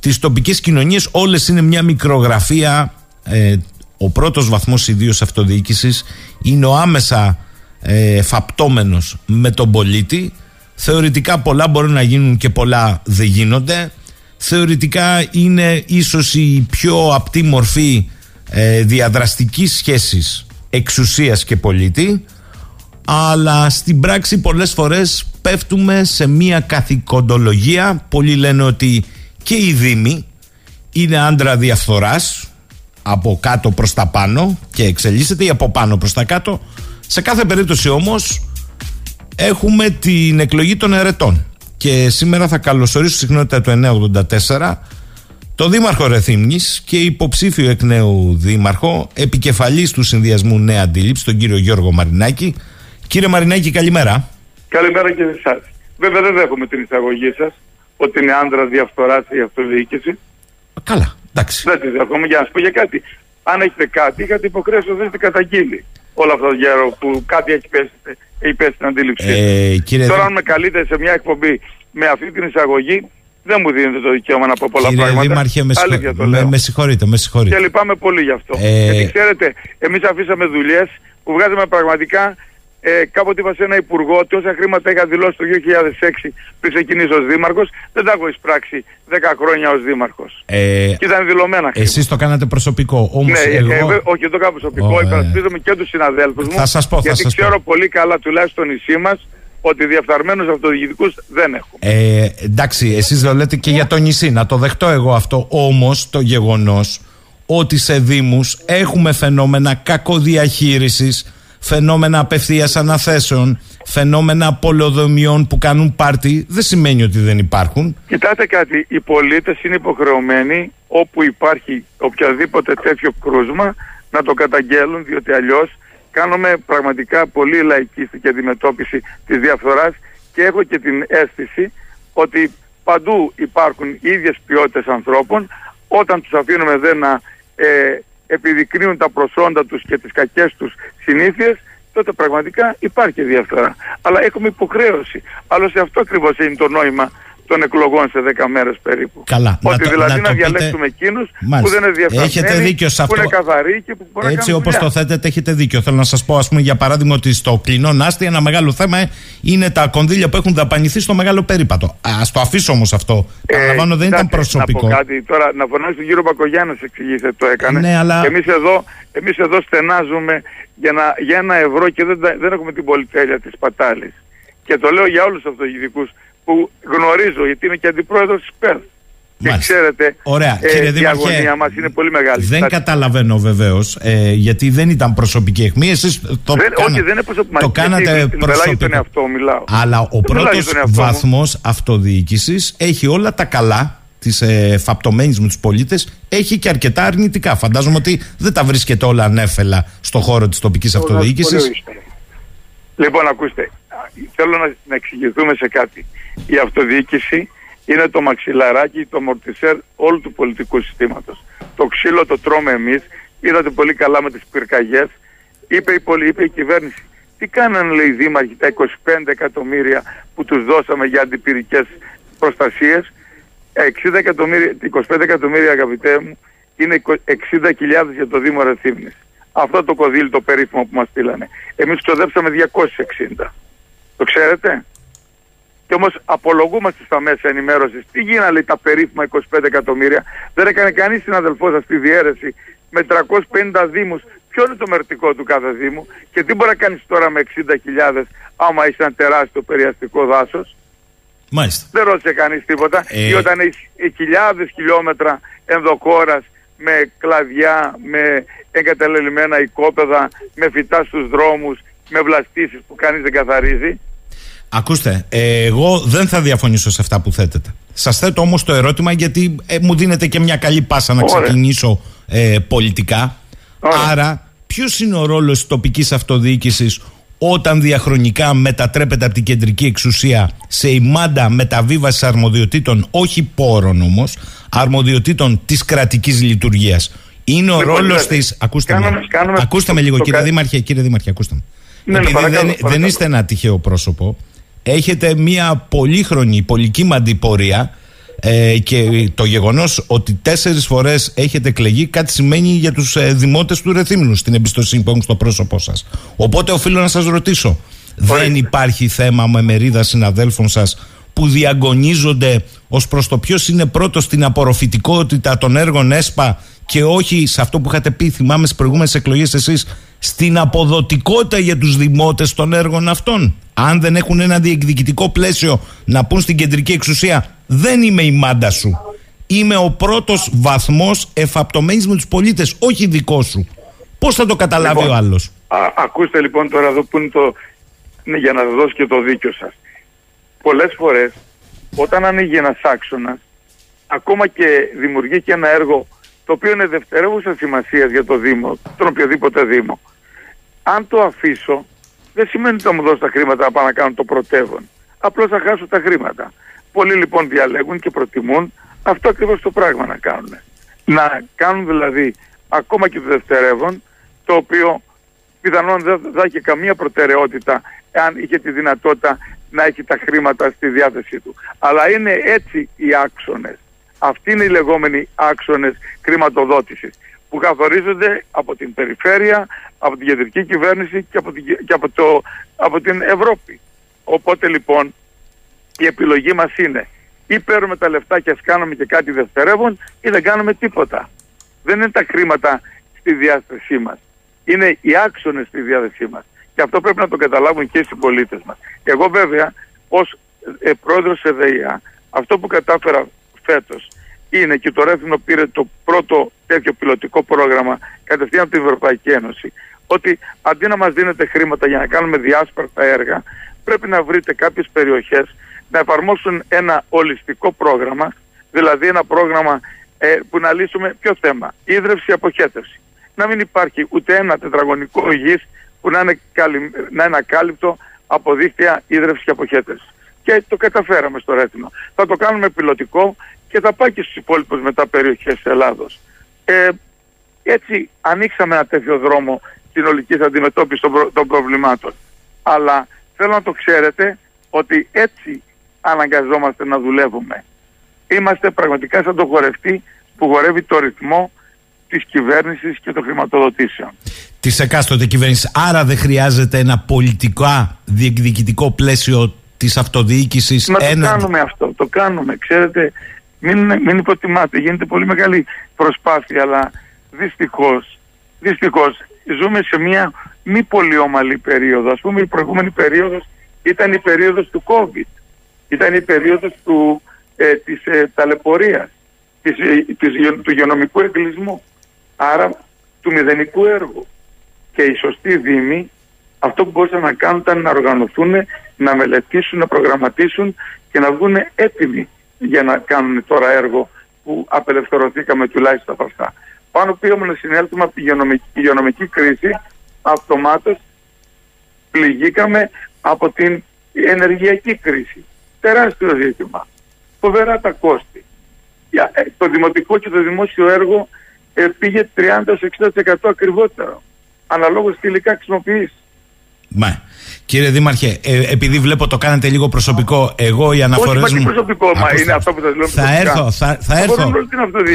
τις τοπικές κοινωνίες. Όλες είναι μια μικρογραφία ε, ο πρώτος βαθμός ιδίως αυτοδιοίκησης είναι ο άμεσα ε, φαπτώμενος με τον πολίτη θεωρητικά πολλά μπορούν να γίνουν και πολλά δεν γίνονται. Θεωρητικά είναι ίσως η πιο απτή μορφή ε, διαδραστικής σχέσης εξουσίας και πολίτη. Αλλά στην πράξη πολλές φορές πέφτουμε σε μία καθηκοντολογία. Πολλοί λένε ότι και οι Δήμοι είναι άντρα διαφθοράς από κάτω προς τα πάνω και εξελίσσεται ή από πάνω προς τα κάτω. Σε κάθε περίπτωση όμως έχουμε την εκλογή των ερετών και σήμερα θα καλωσορίσω συχνότητα του 984 το Δήμαρχο Ρεθύμνης και υποψήφιο εκ νέου Δήμαρχο επικεφαλής του συνδυασμού Νέα Αντίληψη τον κύριο Γιώργο Μαρινάκη. Κύριε Μαρινάκη καλημέρα. Καλημέρα και σε εσάς. Βέβαια δεν δέχομαι την εισαγωγή σας ότι είναι άντρα διαφθοράς η αυτοδιοίκηση. Καλά. Εντάξει. Δεν τη δέχομαι για να σου πω για κάτι. Αν έχετε κάτι, είχατε υποχρέωση να δείτε καταγγείλει όλα αυτά τα γέρο που κάτι έχει πέσει, έχει πέσει στην αντίληψη. Ε, κύριε Τώρα, αν με καλείτε σε μια εκπομπή με αυτή την εισαγωγή, δεν μου δίνετε το δικαίωμα να πω πολλά κύριε πράγματα. Δήμαρχε, με, συγχω... με, με, συγχωρείτε, με συγχωρείτε. Και λυπάμαι πολύ γι' αυτό. Ε... Γιατί ξέρετε, εμείς αφήσαμε δουλειές που βγάζαμε πραγματικά ε, κάποτε είπα σε ένα υπουργό ότι όσα χρήματα είχα δηλώσει το 2006 πριν ξεκινήσω ως δήμαρχος δεν τα έχω εισπράξει 10 χρόνια ως δήμαρχος. Ε, και ήταν δηλωμένα Εσείς το κάνατε προσωπικό. Όμως ναι, εγώ... ε, όχι, δεν το κάνω προσωπικό. Oh, Υπερασπίζομαι και τους συναδέλφους μου. Θα σας πω, γιατί θα σας ξέρω πω. πολύ καλά τουλάχιστον νησί μας ότι διαφθαρμένους αυτοδιοικητικούς δεν έχω. Ε, εντάξει, εσείς το λέτε και για το νησί. Να το δεχτώ εγώ αυτό. Όμως το γεγονός ότι σε δήμους έχουμε φαινόμενα κακοδιαχείρισης φαινόμενα απευθείας αναθέσεων, φαινόμενα πολεοδομιών που κάνουν πάρτι, δεν σημαίνει ότι δεν υπάρχουν. Κοιτάτε κάτι, οι πολίτες είναι υποχρεωμένοι όπου υπάρχει οποιαδήποτε τέτοιο κρούσμα να το καταγγέλουν, διότι αλλιώς κάνουμε πραγματικά πολύ λαϊκίστικη αντιμετώπιση της διαφθοράς και έχω και την αίσθηση ότι παντού υπάρχουν οι ίδιες ποιότητες ανθρώπων όταν τους αφήνουμε δεν να ε, επιδεικνύουν τα προσόντα τους και τις κακές τους συνήθειες, τότε πραγματικά υπάρχει διαφθορά. Αλλά έχουμε υποχρέωση. Άλλωστε αυτό ακριβώς είναι το νόημα των εκλογών σε 10 μέρες περίπου. Καλά. Ότι να δηλαδή να, να, διαλέξουμε πείτε... εκείνους που δεν είναι διαφθαρμένοι, έχετε δίκιο σε αυτό. που είναι καθαροί και που μπορούν Έτσι να όπως δουλειά. το θέτετε έχετε δίκιο. Θέλω να σας πω ας πούμε για παράδειγμα ότι στο κλεινό Νάστη ένα μεγάλο θέμα είναι τα κονδύλια που έχουν δαπανηθεί στο μεγάλο περίπατο. Ας το αφήσω όμως αυτό. Ε, Παραλαμβάνω δεν ήταν προσωπικό. Να πω κάτι τώρα, να φωνάσει τον κύριο Μπακογιάννης να εξηγήσετε το έκανε. Ναι, αλλά... Εμείς εδώ, εμείς εδώ στενάζουμε για, να, για ένα ευρώ και δεν, τα- δεν έχουμε την πολυτέλεια της πατάλης. Και το λέω για όλους τους αυτοδιοικητικούς που γνωρίζω γιατί είμαι και αντιπρόεδρος της ΠΕΔ. Και Μάλιστα. ξέρετε, Ωραία. ε, Κύριε η Δήμαρχε, αγωνία μας είναι πολύ μεγάλη. Δεν Θα- καταλαβαίνω βεβαίως, ε, γιατί δεν ήταν προσωπική αιχμή. Εσείς το, Δεν- κάνα- όχι, δεν είναι προσωπικό. το Μα κάνατε γιατί μιλάω για τον προσωπικό. εαυτό, μιλάω. Αλλά ο Δεν μιλάω πρώτος για τον εαυτό μου. βαθμό αυτοδιοίκησης έχει όλα τα καλά της ε, φαπτωμένης με τους πολίτες έχει και αρκετά αρνητικά. Φαντάζομαι ότι δεν τα βρίσκεται όλα ανέφελα στο χώρο της τοπικής αυτοδιοίκησης. Λοιπόν, ακούστε, θέλω να, να εξηγηθούμε σε κάτι. Η αυτοδιοίκηση είναι το μαξιλαράκι, το μορτισέρ όλου του πολιτικού συστήματος. Το ξύλο το τρώμε εμείς, είδατε πολύ καλά με τις πυρκαγιές, είπε η, πολυ, είπε η κυβέρνηση. Τι κάνανε λέει οι δήμαρχοι τα 25 εκατομμύρια που τους δώσαμε για αντιπυρικές προστασίες; 60 εκατομμύρια, 25 εκατομμύρια αγαπητέ μου είναι 60.000 για το Δήμο Ρεθύμνης. Αυτό το κονδύλι το περίφημο που μας στείλανε. Εμείς ξοδέψαμε 260. Το ξέρετε; Και όμως απολογούμαστε στα μέσα ενημέρωσης. Τι γίνανε τα περίφημα 25 εκατομμύρια; Δεν έκανε κανείς συναδελφός σας τη διαίρεση με 350 δήμους. Ποιο είναι το μερτικό του κάθε δήμου; Και τι μπορεί να κάνεις τώρα με 60.000 άμα είσαι ένα τεράστιο περιαστικό δάσος; Μάλιστα. Δεν ρώτησε κανείς τίποτα. Ε... Ή όταν έχεις χιλιάδες χιλιόμετρα ενδοχώρας με κλαδιά, με εγκαταλελειμμένα οικόπεδα, με φυτά στους δρόμους, με βλαστήσεις που κανείς δεν καθαρίζει; Ακούστε, ε, εγώ δεν θα διαφωνήσω σε αυτά που θέτετε. Σας θέτω όμως το ερώτημα γιατί ε, μου δίνετε και μια καλή πάσα να ξεκινήσω ε, πολιτικά. Άρα, ποιος είναι ο ρόλος της τοπικής αυτοδιοίκησης όταν διαχρονικά μετατρέπεται από την κεντρική εξουσία σε ημάντα μεταβίβασης αρμοδιοτήτων, όχι πόρων όμως, αρμοδιοτήτων της κρατικής λειτουργίας. Είναι ο λοιπόν, ρόλος τη. Ακούστε, με, ακούστε με λίγο, κύριε Δήμαρχε, κύριε Δήμαρχε, ακούστε με. Ναι, ναι Επειδή δεν, δεν είστε ένα τυχαίο πρόσωπο, έχετε μια πολύχρονη, πολυκύμαντη πορεία ε, και το γεγονός ότι τέσσερις φορές έχετε εκλεγεί κάτι σημαίνει για τους ε, δημότες του Ρεθύμνου στην εμπιστοσύνη που έχουν στο πρόσωπό σας. Οπότε οφείλω να σας ρωτήσω, δεν υπάρχει θέμα με μερίδα συναδέλφων σας που διαγωνίζονται ως προς το ποιος είναι πρώτος στην απορροφητικότητα των έργων ΕΣΠΑ και όχι σε αυτό που είχατε πει, θυμάμαι στις προηγούμενες εκλογές εσείς, στην αποδοτικότητα για τους δημότες των έργων αυτών. Αν δεν έχουν ένα διεκδικητικό πλαίσιο να πούν στην κεντρική εξουσία, δεν είμαι η μάντα σου. Είμαι ο πρώτος βαθμός εφαπτωμένης με τους πολίτες, όχι δικός σου. Πώς θα το καταλάβει λοιπόν, ο άλλος; Ακούστε λοιπόν τώρα εδώ που είναι το. Ναι, για να δώσω και το δίκιο σας. Πολλές φορές όταν ανοίγει ένας άξονας, ακόμα και δημιουργεί και ένα έργο το οποίο είναι δευτερεύουσα σημασία για το Δήμο, τον οποιοδήποτε Δήμο. Αν το αφήσω, δεν σημαίνει ότι θα μου δώσω τα χρήματα να πάω να κάνω το πρωτεύον. Απλώς θα χάσω τα χρήματα. Πολλοί λοιπόν διαλέγουν και προτιμούν αυτό ακριβώς το πράγμα να κάνουν. Να κάνουν δηλαδή ακόμα και το δευτερεύον, το οποίο πιθανόν δεν θα έχει καμία προτεραιότητα αν είχε τη δυνατότητα να έχει τα χρήματα στη διάθεσή του. Αλλά είναι έτσι οι άξονες. Αυτοί είναι οι λεγόμενοι άξονες χρηματοδότησης που καθορίζονται από την περιφέρεια, από την κεντρική κυβέρνηση και από την, και από το, από την Ευρώπη. Οπότε λοιπόν η επιλογή μας είναι ή παίρνουμε τα λεφτά και ας κάνουμε και κάτι δευτερεύον ή δεν κάνουμε τίποτα. Δεν είναι τα χρήματα στη διάθεσή μας. Είναι οι άξονες στη διάθεσή μας. Και αυτό πρέπει να το καταλάβουν και οι συμπολίτες μας. Και εγώ βέβαια ως ε, πρόεδρος ΕΔΕΙΑ αυτό που κατάφερα φέτος είναι και το Ρέθινο πήρε το πρώτο τέτοιο πιλωτικό πρόγραμμα κατευθείαν από την Ευρωπαϊκή Ένωση ότι αντί να μας δίνετε χρήματα για να κάνουμε διάσπαρτα έργα πρέπει να βρείτε κάποιες περιοχές να εφαρμόσουν ένα ολιστικό πρόγραμμα δηλαδή ένα πρόγραμμα ε, που να λύσουμε ποιο θέμα, ίδρυυση, αποχέτευση. Να μην υπάρχει ούτε ένα τετραγωνικό γης που να είναι, καλυ... να είναι ακάλυπτο από δίκτυα ίδρυυση και αποχέτευση. Και το καταφέραμε στο Ρέτινο. Θα το κάνουμε πιλωτικό και θα πάει και στους υπόλοιπους μετά περιοχές της Ελλάδος. Ε, έτσι ανοίξαμε ένα τέτοιο δρόμο συνολική αντιμετώπιση των, προ, των προβλημάτων. Αλλά θέλω να το ξέρετε ότι έτσι αναγκαζόμαστε να δουλεύουμε. Είμαστε πραγματικά σαν το χορευτή που χορεύει το ρυθμό της κυβέρνησης και των χρηματοδοτήσεων. Της εκάστοτε κυβέρνησης. Άρα δεν χρειάζεται ένα πολιτικά διεκδικητικό πλαίσιο της αυτοδιοίκησης. Να το κάνουμε αυτό. Το κάνουμε. Ξέρετε, μην, μην υποτιμάτε, γίνεται πολύ μεγάλη προσπάθεια, αλλά δυστυχώς, δυστυχώς ζούμε σε μια μη πολύ ομαλή περίοδο. Ας πούμε η προηγούμενη περίοδος ήταν η περίοδος του COVID, ήταν η περίοδος του, ε, της ε, ταλαιπωρίας, της, ε, της, του υγειονομικού εγκλισμού, άρα του μηδενικού έργου. Και οι σωστοί δήμοι αυτό που μπορούσαν να κάνουν ήταν να οργανωθούν, να μελετήσουν, να προγραμματίσουν και να βγουν έτοιμοι για να κάνουν τώρα έργο που απελευθερωθήκαμε τουλάχιστον από αυτά. Πάνω πήγαμε να συνέλθουμε από τη υγειονομική, υγειονομική κρίση, αυτομάτως πληγήκαμε από την ενεργειακή κρίση. Τεράστιο ζήτημα. Φοβερά τα κόστη. Ε, το δημοτικό και το δημόσιο έργο ε, πήγε 30-60% ακριβότερο. Αναλόγως τι υλικά χρησιμοποιείς. Μα, κύριε Δήμαρχε, ε, επειδή βλέπω το κάνετε λίγο προσωπικό, εγώ οι αναφορές μου. Όχι, προσωπικό, μα ακούστε, είναι αυτό που σας λέω. Θα έρθω. Θα, θα έρθω.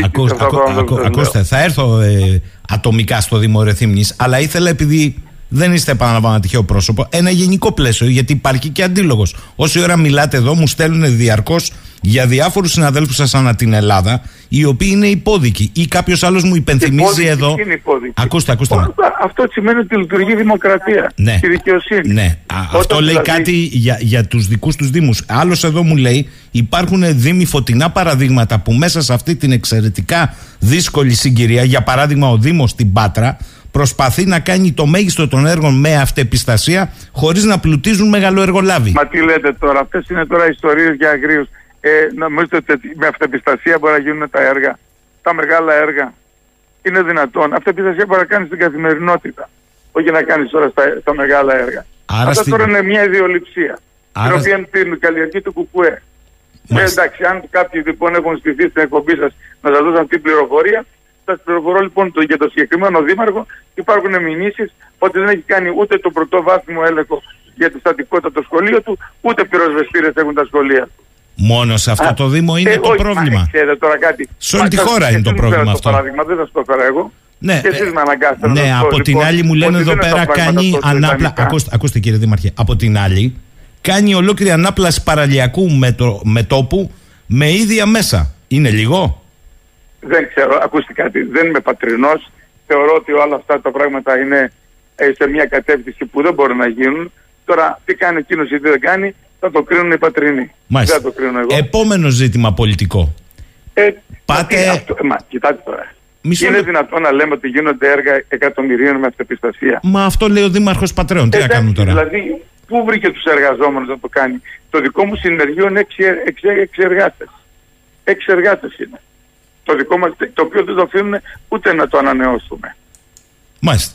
Ακούστε, ακού, ακού, ακούστε, θα έρθω ε, ατομικά στο Δήμο Ρεθύμνη, αλλά ήθελα επειδή δεν είστε επαναλαμβάνω τυχαίο πρόσωπο. Ένα γενικό πλαίσιο, γιατί υπάρχει και αντίλογος. Όση ώρα μιλάτε εδώ, μου στέλνουν διαρκώς για διάφορους συναδέλφους σας ανά την Ελλάδα, οι οποίοι είναι υπόδικοι. Ή κάποιος άλλος μου υπενθυμίζει εδώ. Είναι υπόδικοι; Ακούστε, ακούστε. Αυτό σημαίνει ότι λειτουργεί δημοκρατία. Ναι. Και δικαιοσύνη. Ναι. αυτό λέει δηλαδή- κάτι για, για τους δικούς τους Δήμους. Άλλος εδώ μου λέει υπάρχουν Δήμοι φωτεινά παραδείγματα που μέσα σε αυτή την εξαιρετικά δύσκολη συγκυρία, για παράδειγμα ο Δήμος στην Πάτρα, προσπαθεί να κάνει το μέγιστο των έργων με αυτεπιστασία χωρίς να πλουτίζουν μεγαλοεργολάβοι. Μα τι λέτε τώρα, αυτές είναι τώρα ιστορίες για αγρίους. Ε, νομίζετε ότι με αυτεπιστασία μπορεί να γίνουν τα έργα, τα μεγάλα έργα. Είναι δυνατόν. Αυτεπιστασία μπορεί να κάνεις στην καθημερινότητα. Όχι να κάνεις τώρα στα, στα μεγάλα έργα. Άρα Αυτά τώρα είναι μια ιδεολειψία. Άρα... Την οποία την καλλιεργεί του Κουκουέ. Ε, εντάξει, αν κάποιοι λοιπόν έχουν στηθεί στην εκπομπή σας να σας δώσουν αυτή την πληροφορία, Σας πληροφορώ λοιπόν το, για το συγκεκριμένο δήμαρχο υπάρχουν μηνύσεις ότι δεν έχει κάνει ούτε το πρωτοβάθμιο έλεγχο για τη στατικότητα το σχολείο του, ούτε πυροσβεστήρες έχουν τα σχολεία του. Μόνο σε αυτό το Δήμο είναι ε, το όχι, πρόβλημα. Μα, ξέρετε τώρα κάτι. Σε όλη τη χώρα είναι το πρόβλημα αυτό. παράδειγμα, δεν θα το έφερα εγώ. Ναι, και εσείς με αναγκάσετε ναι να από την λοιπόν, άλλη μου λένε εδώ πέρα κάνει ανάπλα. Ακούστε, ακούστε κύριε Δήμαρχε, από την άλλη κάνει ολόκληρη ανάπλαση παραλιακού μετόπου με ίδια μέσα. Είναι λίγο; Δεν ξέρω, ακούστε κάτι, δεν είμαι πατρινός. Θεωρώ ότι όλα αυτά τα πράγματα είναι ε, σε μια κατεύθυνση που δεν μπορούν να γίνουν. Τώρα, τι κάνει εκείνος ή τι δεν κάνει, θα το κρίνουν οι πατρινοί. Μάλιστα. Δεν το κρίνω εγώ. Επόμενο ζήτημα πολιτικό. Ε, Πάτε... Αυτό, μα, κοιτάτε τώρα. Μισό... Είναι δυνατόν να λέμε ότι γίνονται έργα εκατομμυρίων με αυτοπιστασία; Μα αυτό λέει ο Δήμαρχος Πατρέων. Τι να κάνουμε τώρα; Δηλαδή, πού βρήκε τους εργαζόμενους να το κάνει; Το δικό μου συνεργείο είναι έξι εργάτε. Έξι εργάτε είναι το δικό μας, το οποίο δεν το αφήνουν ούτε να το ανανεώσουμε. Μάλιστα.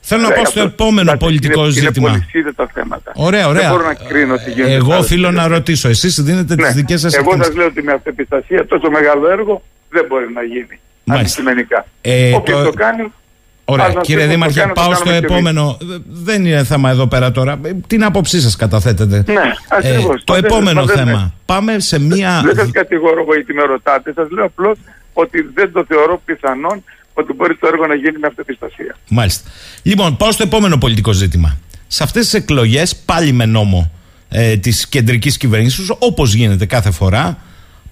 Θέλω να πάω στο επόμενο πολιτικό ζήτημα. Είναι τα θέματα. Ωραία, ωραία. Δεν μπορώ να κρίνω τι γίνεται. Εγώ οφείλω να ρωτήσω. Εσείς δίνετε ναι. τι δικές σας Εγώ σας λέω ότι με αυτεπιστασία τόσο μεγάλο έργο δεν μπορεί να γίνει. Αντικειμενικά. Ε, Όποιος το... το κάνει Ωραία. Κύριε Δήμαρχε, πάω στο επόμενο. Δεν είναι θέμα εδώ πέρα τώρα. Ε, την άποψή σας καταθέτετε. Ναι, ακριβώς. Ε, το επόμενο θέμα. Πάμε σε μία. Δεν σας κατηγορώ γιατί με ρωτάτε. Σας λέω απλώς ότι δεν το θεωρώ πιθανόν ότι μπορεί το έργο να γίνει με αυτοπιστασία. Μάλιστα. Λοιπόν, πάω στο επόμενο πολιτικό ζήτημα. Σε αυτές τις εκλογές, πάλι με νόμο ε, της κεντρικής κυβέρνησης, όπως γίνεται κάθε φορά,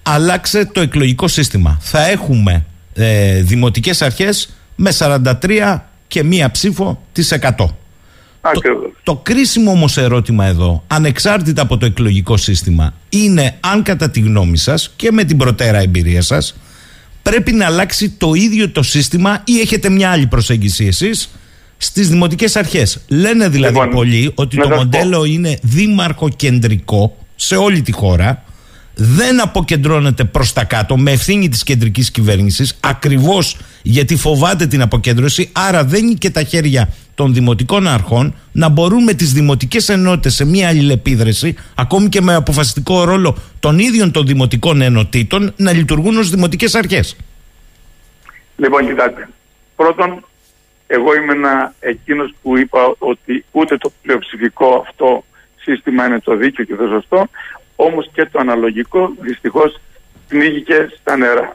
άλλαξε το εκλογικό σύστημα. Θα έχουμε ε, δημοτικές αρχές με 43 και μία ψήφο της 100. Το, το κρίσιμο όμως ερώτημα εδώ, ανεξάρτητα από το εκλογικό σύστημα, είναι αν κατά τη γνώμη σας και με την προτέρα εμπειρία σας, πρέπει να αλλάξει το ίδιο το σύστημα ή έχετε μια άλλη προσέγγιση εσείς στις δημοτικές αρχές. Λένε δηλαδή λοιπόν, πολλοί ότι το μοντέλο είναι δήμαρχο-κεντρικό σε όλη τη χώρα δεν αποκεντρώνεται προς τα κάτω με ευθύνη της κεντρικής κυβέρνησης ακριβώς γιατί φοβάται την αποκέντρωση άρα δένει και τα χέρια των δημοτικών αρχών να μπορούν με τις δημοτικές ενότητες σε μια αλληλεπίδραση ακόμη και με αποφασιστικό ρόλο των ίδιων των δημοτικών ενωτήτων να λειτουργούν ως δημοτικές αρχές. Λοιπόν κοιτάτε, πρώτον εγώ είμαι ένα εκείνος που είπα ότι ούτε το πλειοψηφικό αυτό σύστημα είναι το δίκαιο και το σωστό, όμως και το αναλογικό δυστυχώς πνίγηκε στα νερά.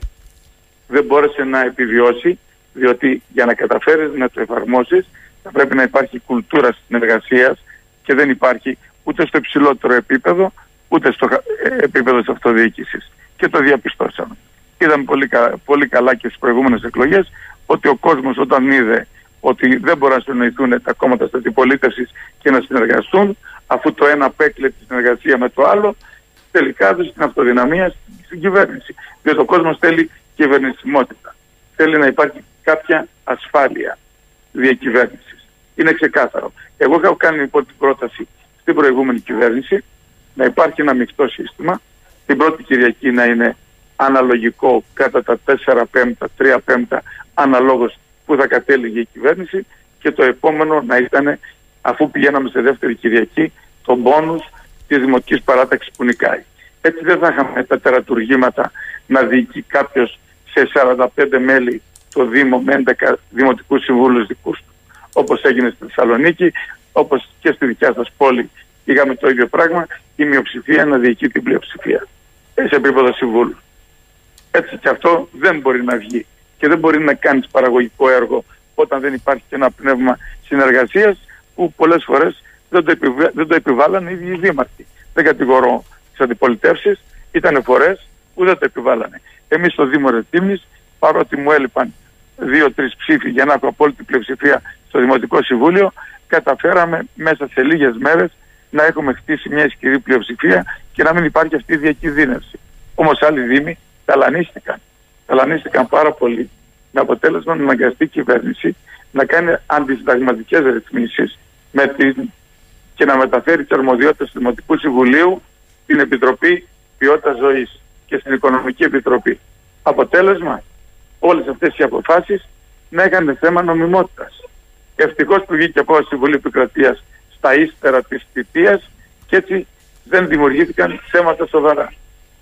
Δεν μπόρεσε να επιβιώσει διότι για να καταφέρεις να το εφαρμόσεις θα πρέπει να υπάρχει κουλτούρα συνεργασίας και δεν υπάρχει ούτε στο υψηλότερο επίπεδο ούτε στο ε, επίπεδο της αυτοδιοίκησης. Και το διαπιστώσαμε. Είδαμε πολύ, πολύ καλά και στις προηγούμενες εκλογές ότι ο κόσμος όταν είδε ότι δεν μπορούν να συνοηθούν τα κόμματα της αντιπολίτευσης και να συνεργαστούν αφού το ένα απέκλε τη συνεργασία με το άλλο τελικά έδωσε την αυτοδυναμία στην κυβέρνηση. Διότι ο κόσμος θέλει κυβερνησιμότητα. Θέλει να υπάρχει κάποια ασφάλεια διακυβέρνησης. Είναι ξεκάθαρο. Εγώ έχω κάνει λοιπόν την πρόταση στην προηγούμενη κυβέρνηση να υπάρχει ένα μεικτό σύστημα την πρώτη Κυριακή να είναι αναλογικό κατά τα 4 πέμπτα, 3 πέμπτα αναλόγως που θα κατέληγε η κυβέρνηση και το επόμενο να ήταν αφού πηγαίναμε σε δεύτερη Κυριακή τον πόνους της Δημοτικής Παράταξης που νικάει. Έτσι δεν θα είχαμε τα τερατουργήματα να διοικεί κάποιος σε 45 μέλη το Δήμο με 11 Δημοτικούς Συμβούλους δικούς του. Όπως έγινε στη Θεσσαλονίκη, όπως και στη δικιά σας πόλη είχαμε το ίδιο πράγμα, η μειοψηφία να διοικεί την πλειοψηφία σε επίπεδο συμβούλου. Έτσι και αυτό δεν μπορεί να βγει και δεν μπορεί να κάνει παραγωγικό έργο όταν δεν υπάρχει και ένα πνεύμα συνεργασίας που πολλές φορές δεν, το δεν το επιβάλλανε οι ίδιοι οι δήμαρχοι. Δεν κατηγορώ τις αντιπολιτεύσεις, ήταν φορές που δεν το επιβάλλανε. Εμείς στο Δήμο Ρετήμνης, παρότι μου έλειπαν δύο-τρεις ψήφοι για να έχω απόλυτη πλειοψηφία στο Δημοτικό Συμβούλιο, καταφέραμε μέσα σε λίγες μέρες να έχουμε χτίσει μια ισχυρή πλειοψηφία και να μην υπάρχει αυτή η διακινδύνευση. Όμως άλλοι Δήμοι ταλανίστηκαν. Ταλανίστηκαν πάρα πολύ με αποτέλεσμα να αναγκαστεί η κυβέρνηση να κάνει αντισυνταγματικές ρυθμίσεις και να μεταφέρει τις αρμοδιότητες του Δημοτικού Συμβουλίου στην Επιτροπή Ποιότητας Ζωής και στην Οικονομική Επιτροπή. Αποτέλεσμα, όλες αυτές οι αποφάσεις να έκανε θέμα νομιμότητας. Ευτυχώς που βγήκε από τη Συμβουλή Επικρατείας στα ύστερα της θητείας και έτσι δεν δημιουργήθηκαν θέματα σοβαρά.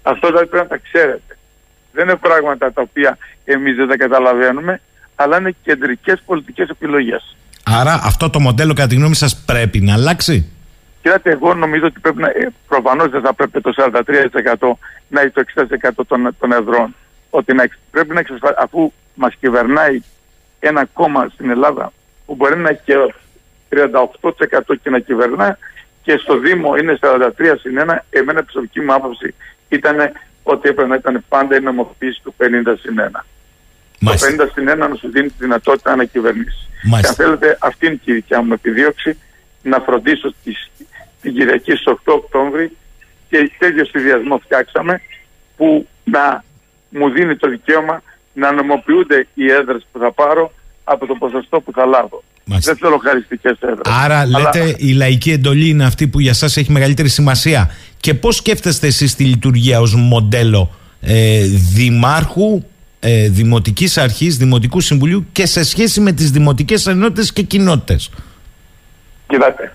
Αυτό δηλαδή πρέπει να τα ξέρετε. Δεν είναι πράγματα τα οποία εμείς δεν τα καταλαβαίνουμε, αλλά είναι κεντρικές πολιτικές επιλογές. Άρα αυτό το μοντέλο κατά τη γνώμη σας πρέπει να αλλάξει; Κοιτάξτε, εγώ νομίζω ότι πρέπει να. Ε, Προφανώς δεν θα πρέπει το 43% να έχει το 60% των, των εδρών. Ότι να, πρέπει να εξασφαλίσει, αφού μας κυβερνάει ένα κόμμα στην Ελλάδα που μπορεί να έχει και 38% και να κυβερνά και στο Δήμο είναι 43 συν 1, εμένα προσωπική μου άποψη ήταν ότι έπρεπε να ήταν πάντα η νομοποίηση του 50 συν 1. Μάλιστα. Το 50 συν 1 να σου δίνει τη δυνατότητα να κυβερνήσεις. Και αν θέλετε, αυτή είναι και η δικιά μου επιδίωξη να φροντίσω τις, την Κυριακή στις 8 Οκτώβρη και τέτοιο συνδυασμό φτιάξαμε που να μου δίνει το δικαίωμα να νομοποιούνται οι έδρες που θα πάρω από το ποσοστό που θα λάβω. Μάλιστα. Δεν θέλω χαριστικές έδρες. Άρα, Αλλά... λέτε, η λαϊκή εντολή είναι αυτή που για εσά έχει μεγαλύτερη σημασία. Και πώς σκέφτεστε εσείς τη λειτουργία ως μοντέλο ε, δημάρχου, ε, δημοτικής αρχής, δημοτικού συμβουλίου και σε σχέση με τις δημοτικές ενότητες και κοινότητες. Κοιτάξτε,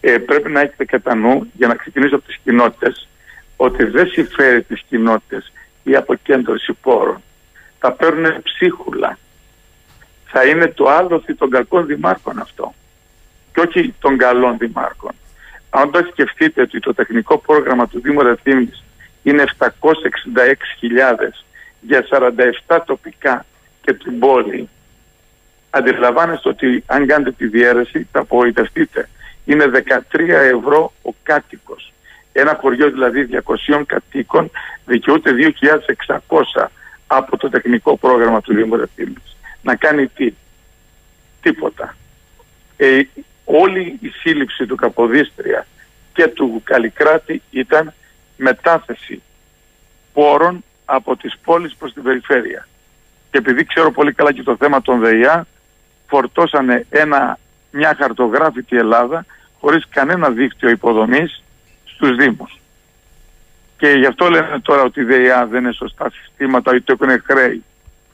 ε, πρέπει να έχετε κατά νου, για να ξεκινήσω από τις κοινότητες, ότι δεν συμφέρει τις κοινότητες η αποκέντρωση πόρων. Θα παίρνουν ψίχουλα θα είναι το άλοθη των κακών δημάρχων αυτό και όχι των καλών δημάρχων. Αν το σκεφτείτε ότι το τεχνικό πρόγραμμα του Δήμου Ρεθύμνης είναι 766.000 για 47 τοπικά και την πόλη, αντιλαμβάνεστε ότι αν κάνετε τη διαίρεση θα απογοητευτείτε. Είναι 13 ευρώ ο κάτοικος. Ένα χωριό δηλαδή 200 κατοίκων δικαιούται 2.600 από το τεχνικό πρόγραμμα του Δήμου Ρεθύμνης να κάνει τι; Τίποτα. Ε, όλη η σύλληψη του Καποδίστρια και του Καλλικράτη ήταν μετάθεση πόρων από τις πόλεις προς την περιφέρεια. Και επειδή ξέρω πολύ καλά και το θέμα των ΔΕΙΑ, φορτώσανε ένα, μια χαρτογράφητη Ελλάδα χωρίς κανένα δίκτυο υποδομής στους Δήμους. Και γι' αυτό λένε τώρα ότι η ΔΕΙΑ δεν είναι σωστά συστήματα, ότι το έχουν χρέη.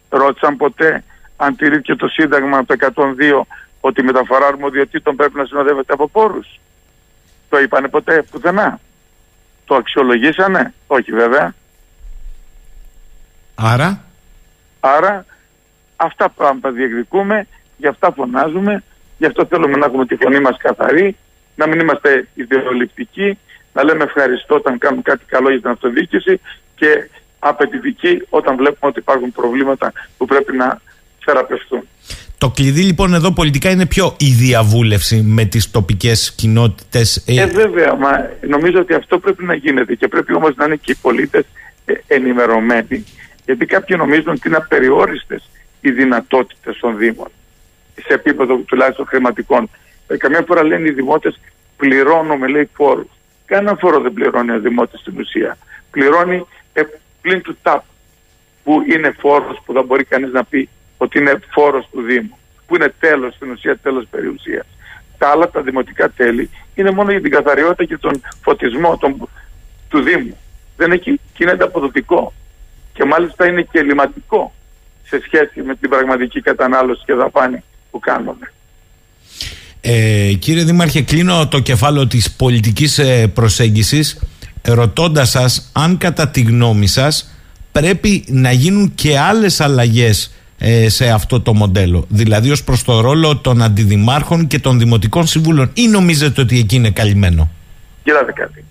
Ρώτησαν ποτέ αν τηρήθηκε το Σύνταγμα από το 102 ότι η μεταφορά αρμοδιοτήτων πρέπει να συνοδεύεται από πόρους. Το είπανε ποτέ πουθενά. Το αξιολογήσανε; Όχι βέβαια. Άρα; Άρα αυτά πράγματα διεκδικούμε, γι' αυτά φωνάζουμε, γι' αυτό θέλουμε να έχουμε τη φωνή μας καθαρή, να μην είμαστε ιδεολειπτικοί, να λέμε ευχαριστώ όταν κάνουμε κάτι καλό για την αυτοδιοίκηση και απαιτητικοί όταν βλέπουμε ότι υπάρχουν προβλήματα που πρέπει να θεραπευτούν. Το κλειδί λοιπόν εδώ πολιτικά είναι πιο η διαβούλευση με τις τοπικές κοινότητες. Ε, ε βέβαια, μα νομίζω ότι αυτό πρέπει να γίνεται και πρέπει όμως να είναι και οι πολίτες ε, ενημερωμένοι γιατί κάποιοι νομίζουν ότι είναι απεριόριστες οι δυνατότητες των Δήμων σε επίπεδο τουλάχιστον χρηματικών. Ε, καμιά φορά λένε οι δημότες πληρώνουμε λέει φόρους. Κανένα φόρο δεν πληρώνει ο δημότης στην ουσία. Πληρώνει ε, πλην του ΤΑΠ που είναι φόρος που δεν μπορεί κανείς να πει ότι είναι φόρος του Δήμου, που είναι τέλος στην ουσία, τέλος περιουσίας. Τα άλλα, τα δημοτικά τέλη, είναι μόνο για την καθαριότητα και τον φωτισμό τον, του Δήμου. δεν έχει, και είναι αποδοτικό και μάλιστα είναι και ελληματικό σε σχέση με την πραγματική κατανάλωση και δαπάνη που κάνουμε. Ε, κύριε Δήμαρχε, κλείνω το κεφάλαιο της πολιτικής ε, προσέγγισης ρωτώντας σας αν κατά τη γνώμη σας πρέπει να γίνουν και άλλες αλλαγές ε, σε αυτό το μοντέλο. Δηλαδή ως προς το ρόλο των αντιδημάρχων και των δημοτικών συμβούλων. Ή νομίζετε ότι εκεί είναι καλυμμένο; Κοιτάτε κάτι.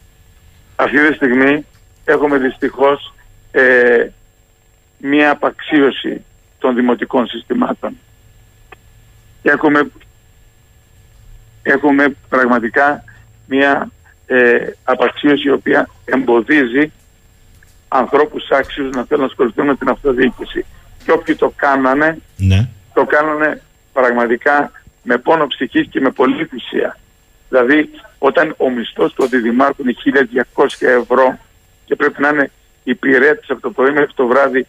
Αυτή τη στιγμή έχουμε δυστυχώς ε, μία απαξίωση των δημοτικών συστημάτων. Έχουμε, έχουμε πραγματικά μία ε, απαξίωση η οποία εμποδίζει ανθρώπους άξιους να θέλουν να ασχοληθούν με την αυτοδιοίκηση. Και όποιοι το κάνανε, Ναι. το κάνανε πραγματικά με πόνο ψυχής και με πολύ θυσία. Δηλαδή, όταν ο μισθός του αντιδημάρχου είναι 1.200 ευρώ και πρέπει να είναι υπηρέτης από το πρωί μέχρι το βράδυ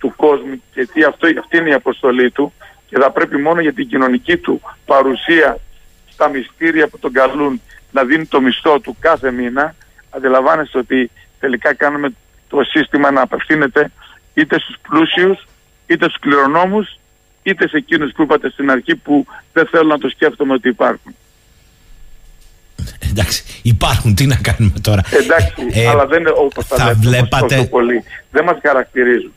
του κόσμου και τι αυτό, αυτή είναι η αποστολή του και θα πρέπει μόνο για την κοινωνική του παρουσία στα μυστήρια που τον καλούν να δίνει το μισθό του κάθε μήνα αντιλαμβάνεστε ότι τελικά κάνουμε το σύστημα να απευθύνεται είτε στους πλούσιους είτε στους κληρονόμους είτε σε εκείνους που είπατε στην αρχή που δεν θέλουν να το σκέφτομαι ότι υπάρχουν. Εντάξει, υπάρχουν, τι να κάνουμε τώρα; Εντάξει, Ε, αλλά δεν είναι όπως τα θα λέτε όμως βλέπατε- τόσο πολύ. Δεν μας χαρακτηρίζουν.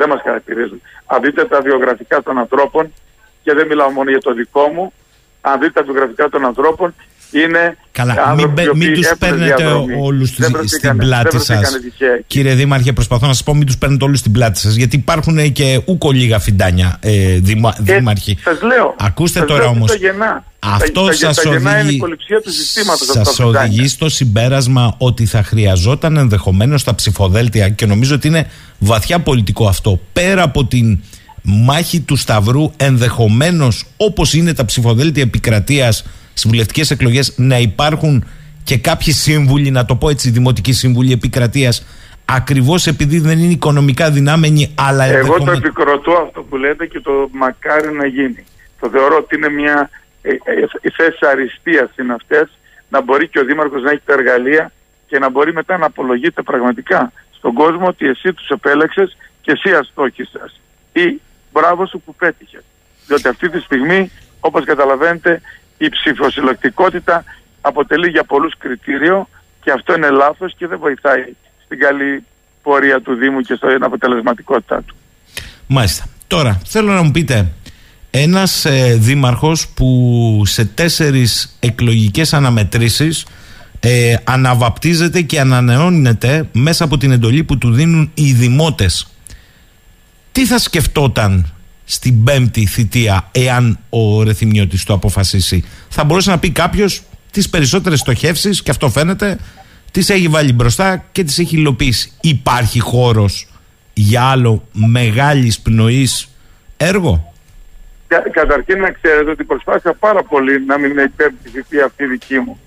Δεν μας χαρακτηρίζουν. Αν δείτε τα βιογραφικά των ανθρώπων και δεν μιλάω μόνο για το δικό μου, αν δείτε τα βιογραφικά των ανθρώπων είναι Καλά, άνθρωποι μην, μπε- οι οποίοι μην τους έχουν παίρνετε διαδρομή. όλους Δεν στη- βρεθήκανε- στην πλάτη δεν βρεθήκανε σας. τυχαίοι. Κύριε Δήμαρχε, προσπαθώ να σας πω μην τους παίρνετε όλους στην πλάτη σας γιατί υπάρχουν και ούκο λίγα φιντάνια ε, δήμα, Ε, δήμαρχοι. Σας λέω. Ακούστε σας τώρα λέω τι όμως. Τα γεννά. Αυτό τα, τα, σας τα γεννά είναι η οδηγεί, κολυψία του συστήματος. σας αυτά τα οδηγεί στο συμπέρασμα ότι θα χρειαζόταν ενδεχομένως τα ψηφοδέλτια και νομίζω ότι είναι βαθιά πολιτικό αυτό πέρα από την μάχη του Σταυρού ενδεχομένως όπως είναι τα ψηφοδέλτια επικρατείας στις βουλευτικές εκλογές να υπάρχουν και κάποιοι σύμβουλοι, να το πω έτσι, δημοτικοί σύμβουλοι επικρατείας ακριβώς επειδή δεν είναι οικονομικά δυνάμενοι αλλά Εγώ το ενδεχομένως... επικροτώ αυτό που λέτε και το μακάρι να γίνει. Το θεωρώ ότι είναι μια ε, ε, ε, θέση αριστείας είναι αυτές να μπορεί και ο Δήμαρχος να έχει τα εργαλεία και να μπορεί μετά να απολογείται πραγματικά στον κόσμο ότι εσύ τους επέλεξες και εσύ αστόχησες ή μπράβο σου που πέτυχες. Διότι αυτή τη στιγμή όπως καταλαβαίνετε η ψηφοσυλλεκτικότητα αποτελεί για πολλούς κριτήριο και αυτό είναι λάθος και δεν βοηθάει στην καλή πορεία του Δήμου και στην αποτελεσματικότητά του. Μάλιστα. Τώρα, θέλω να μου πείτε, ένας ε, δήμαρχος που σε τέσσερις εκλογικές αναμετρήσεις ε, αναβαπτίζεται και ανανεώνεται μέσα από την εντολή που του δίνουν οι δημότες. Τι θα σκεφτόταν στην πέμπτη θητεία εάν ο Ρεθυμιώτης το αποφασίσει. Θα μπορούσε να πει κάποιος τις περισσότερες στοχεύσεις και αυτό φαίνεται τις έχει βάλει μπροστά και τις έχει υλοποιήσει. Υπάρχει χώρος για άλλο μεγάλης πνοής έργο; Κα- Καταρχήν να ξέρετε ότι προσπάθησα πάρα πολύ να μην είναι η πέμπτη θητεία αυτή δική μου.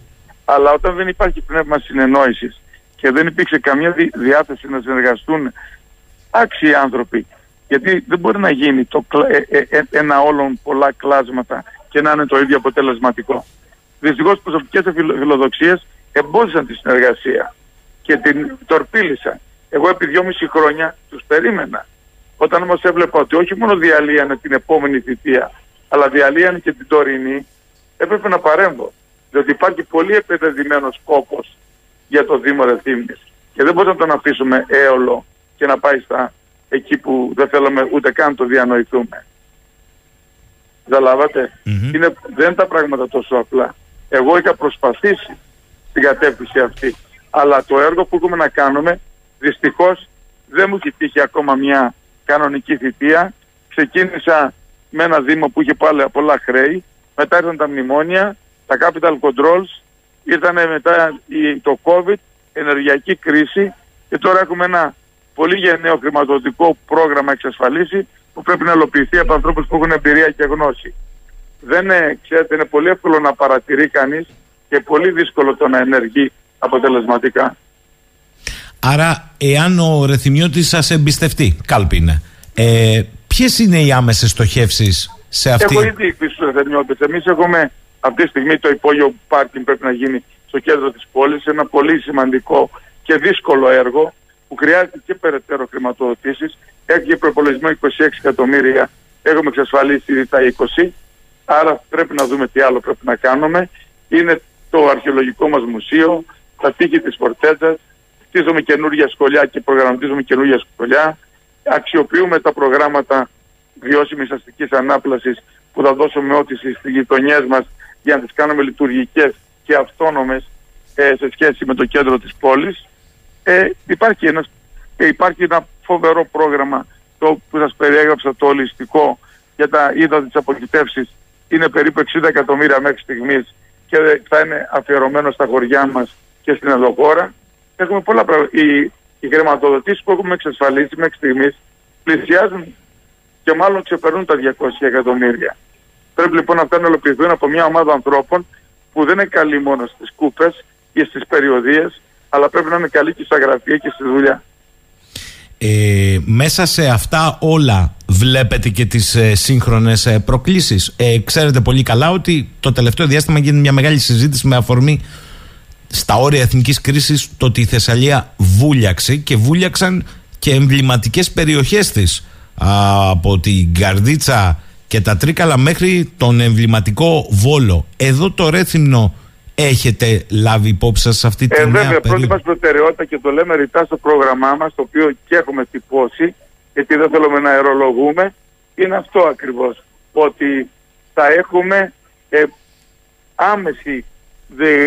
Αλλά όταν δεν υπάρχει πνεύμα συνεννόησης και δεν υπήρξε καμία δι- διάθεση να συνεργαστούν άξιοι άνθρωποι, γιατί δεν μπορεί να γίνει το, κλα- ε, ε, ε, ένα όλων πολλά κλάσματα και να είναι το ίδιο αποτελεσματικό. Δυστυχώς προσωπικές φιλο- φιλοδοξίες εμπόδισαν τη συνεργασία και την τορπίλησαν. Εγώ επί δυόμιση χρόνια τους περίμενα. Όταν όμως έβλεπα ότι όχι μόνο διαλύανε την επόμενη θητεία, αλλά διαλύανε και την τωρινή, έπρεπε να παρέμβω. Διότι υπάρχει πολύ επενδυμένος κόπος για το Δήμο Ρεθύμνης. Και δεν μπορούμε να τον αφήσουμε έολο και να πάει στα εκεί που δεν θέλουμε ούτε καν να το διανοηθούμε. Καταλάβατε. Μμμ. Είναι, δεν είναι τα πράγματα τόσο απλά. Εγώ είχα προσπαθήσει στην κατεύθυνση αυτή. Αλλά το έργο που έχουμε να κάνουμε δυστυχώς δεν μου έχει τύχει ακόμα μια κανονική θητεία. Ξεκίνησα με ένα Δήμο που είχε πάλι πολλά χρέη. Μετά ήρθαν τα μνημόνια, τα capital controls, ήρθαν μετά η- το COVID, ενεργειακή κρίση και τώρα έχουμε ένα πολύ γενναίο χρηματοδοτικό πρόγραμμα εξασφαλίσει που πρέπει να ελοποιηθεί από ανθρώπους που έχουν εμπειρία και γνώση. Δεν είναι, ξέρετε, είναι πολύ εύκολο να παρατηρεί κανείς και πολύ δύσκολο το να ενεργεί αποτελεσματικά. Άρα, εάν ο Ρεθυμιώτης σας εμπιστευτεί, κάλπη είναι, ε, ποιες είναι οι άμεσες στοχεύσεις σε αυτή... Έχω ήδη πει στους Εθνιώτες. Εμείς έχουμε αυτή τη στιγμή το υπόγειο πάρκινγκ πρέπει να γίνει στο κέντρο της πόλης. Ένα πολύ σημαντικό και δύσκολο έργο που χρειάζεται και περαιτέρω χρηματοδοτήσεις. Έχει και προπολογισμό 26 εκατομμύρια, έχουμε εξασφαλίσει τα 20, άρα πρέπει να δούμε τι άλλο πρέπει να κάνουμε. Είναι το αρχαιολογικό μας μουσείο, τα τείχη της Φορτέτζας, χτίζουμε καινούργια σχολιά και προγραμματίζουμε καινούργια σχολιά, αξιοποιούμε τα προγράμματα βιώσιμης αστικής ανάπλασης που θα δώσουμε όθηση στις γειτονιές μας για να τις κάνουμε λειτουργικές και αυτόνομες ε, σε σχέση με το κέντρο της πόλης. Ε, υπάρχει, ένας, ε, υπάρχει ένα φοβερό πρόγραμμα το που σας περιέγραψα το ολιστικό για τα είδα της αποκητεύσης είναι περίπου 60 εκατομμύρια μέχρι στιγμής και θα είναι αφιερωμένο στα χωριά μας και στην Ενδοχώρα. Έχουμε πολλά πράγματα. Οι, οι χρηματοδοτήσεις που έχουμε εξασφαλίσει μέχρι στιγμής πλησιάζουν και μάλλον ξεπερνούν τα 200 εκατομμύρια. Πρέπει λοιπόν αυτά να ολοκληρωθούν από μια ομάδα ανθρώπων που δεν είναι καλή μόνο στις κούπες ή στις περιοδίες, αλλά πρέπει να είναι καλή και στα γραφεία και στη δουλειά. Ε, μέσα σε αυτά όλα βλέπετε και τις ε, σύγχρονες ε, προκλήσεις. Ε, ξέρετε πολύ καλά ότι το τελευταίο διάστημα γίνεται μια μεγάλη συζήτηση με αφορμή στα όρια εθνικής κρίσης το ότι η Θεσσαλία βούλιαξε και βούλιαξαν και εμβληματικές περιοχές της από την Καρδίτσα και τα Τρίκαλα μέχρι τον εμβληματικό Βόλο. Εδώ το Ρέθυμνο έχετε λάβει υπόψη σας σε αυτή τη ε, νέα βέβαια, πρώτη μας προτεραιότητα και το λέμε ρητά στο πρόγραμμά μας, το οποίο και έχουμε τυπώσει, γιατί δεν θέλουμε να αερολογούμε, είναι αυτό ακριβώς, ότι θα έχουμε ε, άμεση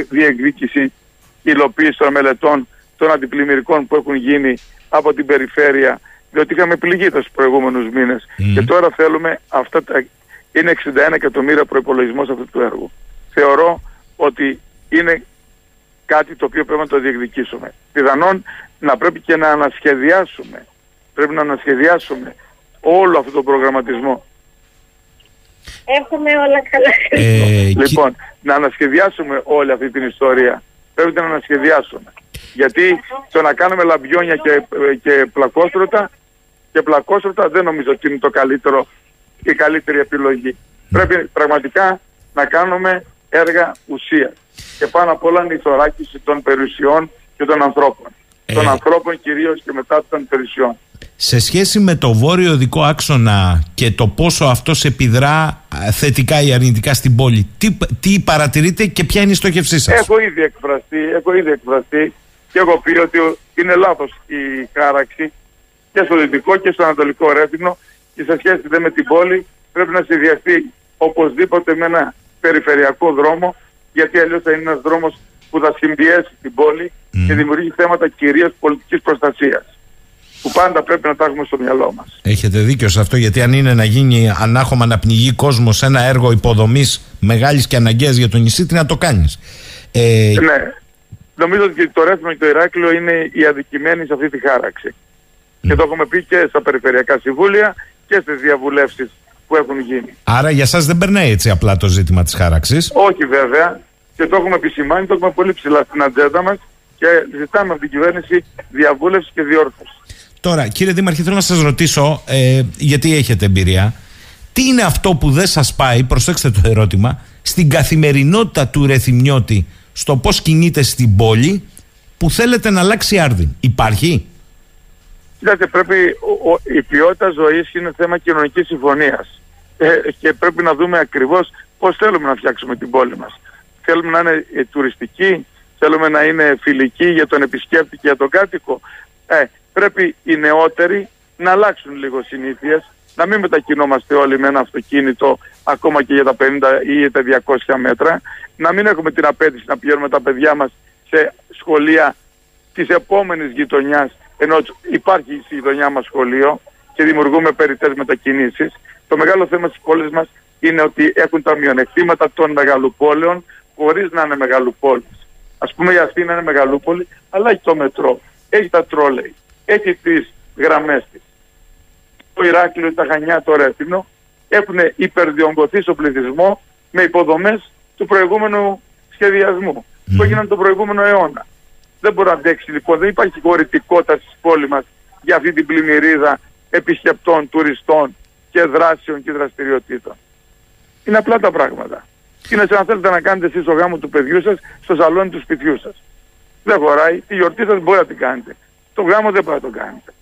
διεκδίκηση υλοποίηση των μελετών των αντιπλημμυρικών που έχουν γίνει από την περιφέρεια διότι είχαμε πληγεί τους προηγούμενους μήνες και τώρα θέλουμε αυτά τα... είναι 61 εκατομμύρια προπολογισμό αυτού του έργου. Θεωρώ ότι είναι κάτι το οποίο πρέπει να το διεκδικήσουμε. Πιθανόν να πρέπει και να ανασχεδιάσουμε. Πρέπει να ανασχεδιάσουμε όλο αυτό τον προγραμματισμό. Έχουμε όλα καλά. Ε, λοιπόν, να ανασχεδιάσουμε όλη αυτή την ιστορία. Πρέπει να ανασχεδιάσουμε. Γιατί το να κάνουμε λαμπιόνια και, και πλακόστρωτα και πλακόστρωτα δεν νομίζω ότι είναι το καλύτερο η καλύτερη επιλογή. Πρέπει πραγματικά να κάνουμε έργα ουσίας. Και πάνω απ' όλα είναι η θωράκιση των περιουσιών και των ανθρώπων. Ε... Των ανθρώπων κυρίως και μετά των περιουσιών. Σε σχέση με το βόρειο δικό άξονα και το πόσο αυτό επιδρά θετικά ή αρνητικά στην πόλη, τι, τι παρατηρείτε και ποια είναι η στόχευσή σας; Έχω ήδη εκφραστεί, έχω ήδη εκφραστεί και έχω πει ότι είναι λάθος η χάραξη και στο δυτικό και στο ανατολικό Ρέθυμνο και σε σχέση με την πόλη πρέπει να συνδυαστεί οπωσδήποτε με ένα περιφερειακό δρόμο γιατί αλλιώς θα είναι ένας δρόμος που θα συμπιέσει την πόλη και δημιουργεί θέματα κυρίως πολιτικής προστασίας που πάντα πρέπει να τα έχουμε στο μυαλό μας. Έχετε δίκιο σε αυτό γιατί αν είναι να γίνει ανάχωμα να πνιγεί κόσμος σε ένα έργο υποδομής μεγάλης και αναγκαίας για το νησί τι να το κάνεις; Ε... Ναι. Νομίζω ότι το Ρέθμο και το Ηράκλειο είναι οι αδικημένοι σε αυτή τη χάραξη. Και το έχουμε πει και στα περιφερειακά συμβούλια και στις διαβουλεύσεις που έχουν γίνει. Άρα για σας δεν περνάει έτσι απλά το ζήτημα της χάραξης; Όχι βέβαια και το έχουμε επισημάνει, το έχουμε πολύ ψηλά στην ατζέντα μας και ζητάμε από την κυβέρνηση διαβούλευση και διόρθωση. Τώρα κύριε Δήμαρχε θέλω να σας ρωτήσω ε, γιατί έχετε εμπειρία τι είναι αυτό που δεν σας πάει, προσέξτε το ερώτημα, στην καθημερινότητα του Ρεθυμιώτη στο πώς κινείται στην πόλη που θέλετε να αλλάξει άρδιν; Υπάρχει; Κοιτάξτε, πρέπει, ο, η ποιότητα ζωής είναι θέμα κοινωνικής συμφωνίας. Ε, και πρέπει να δούμε ακριβώς πώς θέλουμε να φτιάξουμε την πόλη μας. Θέλουμε να είναι ε, τουριστική, θέλουμε να είναι φιλική για τον επισκέπτη και για τον κάτοικο. Ε, πρέπει οι νεότεροι να αλλάξουν λίγο συνήθειες, να μην μετακινόμαστε όλοι με ένα αυτοκίνητο ακόμα και για τα 50 ή τα 200 μέτρα, να μην έχουμε την απέτηση να πηγαίνουμε τα παιδιά μας σε σχολεία της επόμενης γειτονιάς ενώ υπάρχει στη γειτονιά μας σχολείο και δημιουργούμε περιττές μετακινήσεις. Το μεγάλο θέμα στις πόλεις μας είναι ότι έχουν τα μειονεκτήματα των μεγαλοπόλεων χωρίς να είναι μεγαλοπόλεις. Ας πούμε η Αθήνα είναι μεγαλούπολη, αλλά έχει το μετρό, έχει τα τρόλεϊ, έχει τις γραμμές της. Το Ηράκλειο, τα Χανιά, το Ρέθινο έχουν υπερδιογκωθεί στο πληθυσμό με υποδομές του προηγούμενου σχεδιασμού που έγιναν τον προηγούμενο αιώνα. Δεν μπορεί να αντέξει λοιπόν, δεν υπάρχει χωρητικότητα στη πόλη μας για αυτή την πλημμυρίδα επισκεπτών, τουριστών και δράσεων και δραστηριοτήτων. Είναι απλά τα πράγματα. Είναι σαν να θέλετε να κάνετε εσείς το γάμο του παιδιού σας στο σαλόνι του σπιτιού σας. Δεν χωράει. Τη γιορτή σας μπορεί να την κάνετε. Το γάμο δεν μπορεί να το κάνετε.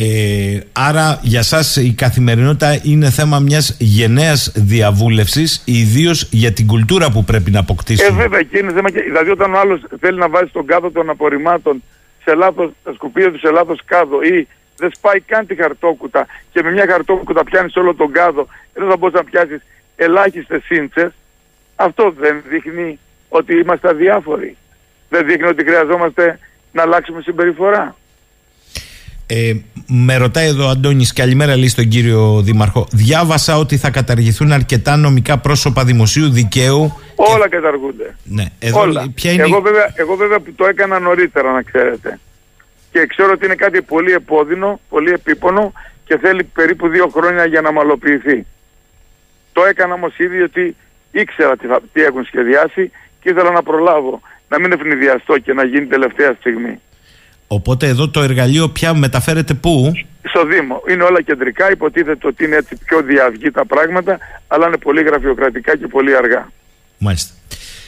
Ε, άρα για σας η καθημερινότητα είναι θέμα μιας γενναίας διαβούλευσης ιδίως για την κουλτούρα που πρέπει να αποκτήσει. Ε, βέβαια και είναι θέμα. Δηλαδή, όταν ο άλλος θέλει να βάζει τον κάδο των απορριμμάτων σε λάθος, τα σκουπίδια του σε λάθος κάδο ή δεν σπάει καν τη χαρτόκουτα και με μια χαρτόκουτα πιάνεις όλο τον κάδο, δεν θα μπορείς να πιάσεις ελάχιστες σύντσες, αυτό δεν δείχνει ότι είμαστε αδιάφοροι. Δεν δείχνει ότι χρειαζόμαστε να αλλάξουμε συμπεριφορά. Ε, με ρωτάει εδώ ο Αντώνης, καλημέρα λέει στον κύριο Δήμαρχο. Διάβασα ότι θα καταργηθούν αρκετά νομικά πρόσωπα δημοσίου δικαίου. Όλα και... καταργούνται. Ναι, εδώ, Όλα. Ποια είναι... εγώ, βέβαια, εγώ βέβαια που το έκανα νωρίτερα, να ξέρετε. Και ξέρω ότι είναι κάτι πολύ επώδυνο, πολύ επίπονο και θέλει περίπου δύο χρόνια για να μαλοποιηθεί. Το έκανα όμως ήδη ότι ήξερα τι, θα, τι έχουν σχεδιάσει και ήθελα να προλάβω. Να μην ευνηδιαστώ και να γίνει τελευταία στιγμή. Οπότε εδώ το εργαλείο πια μεταφέρεται πού; Στο Δήμο. Είναι όλα κεντρικά, υποτίθεται ότι είναι έτσι πιο διαυγή τα πράγματα, αλλά είναι πολύ γραφειοκρατικά και πολύ αργά. Μάλιστα.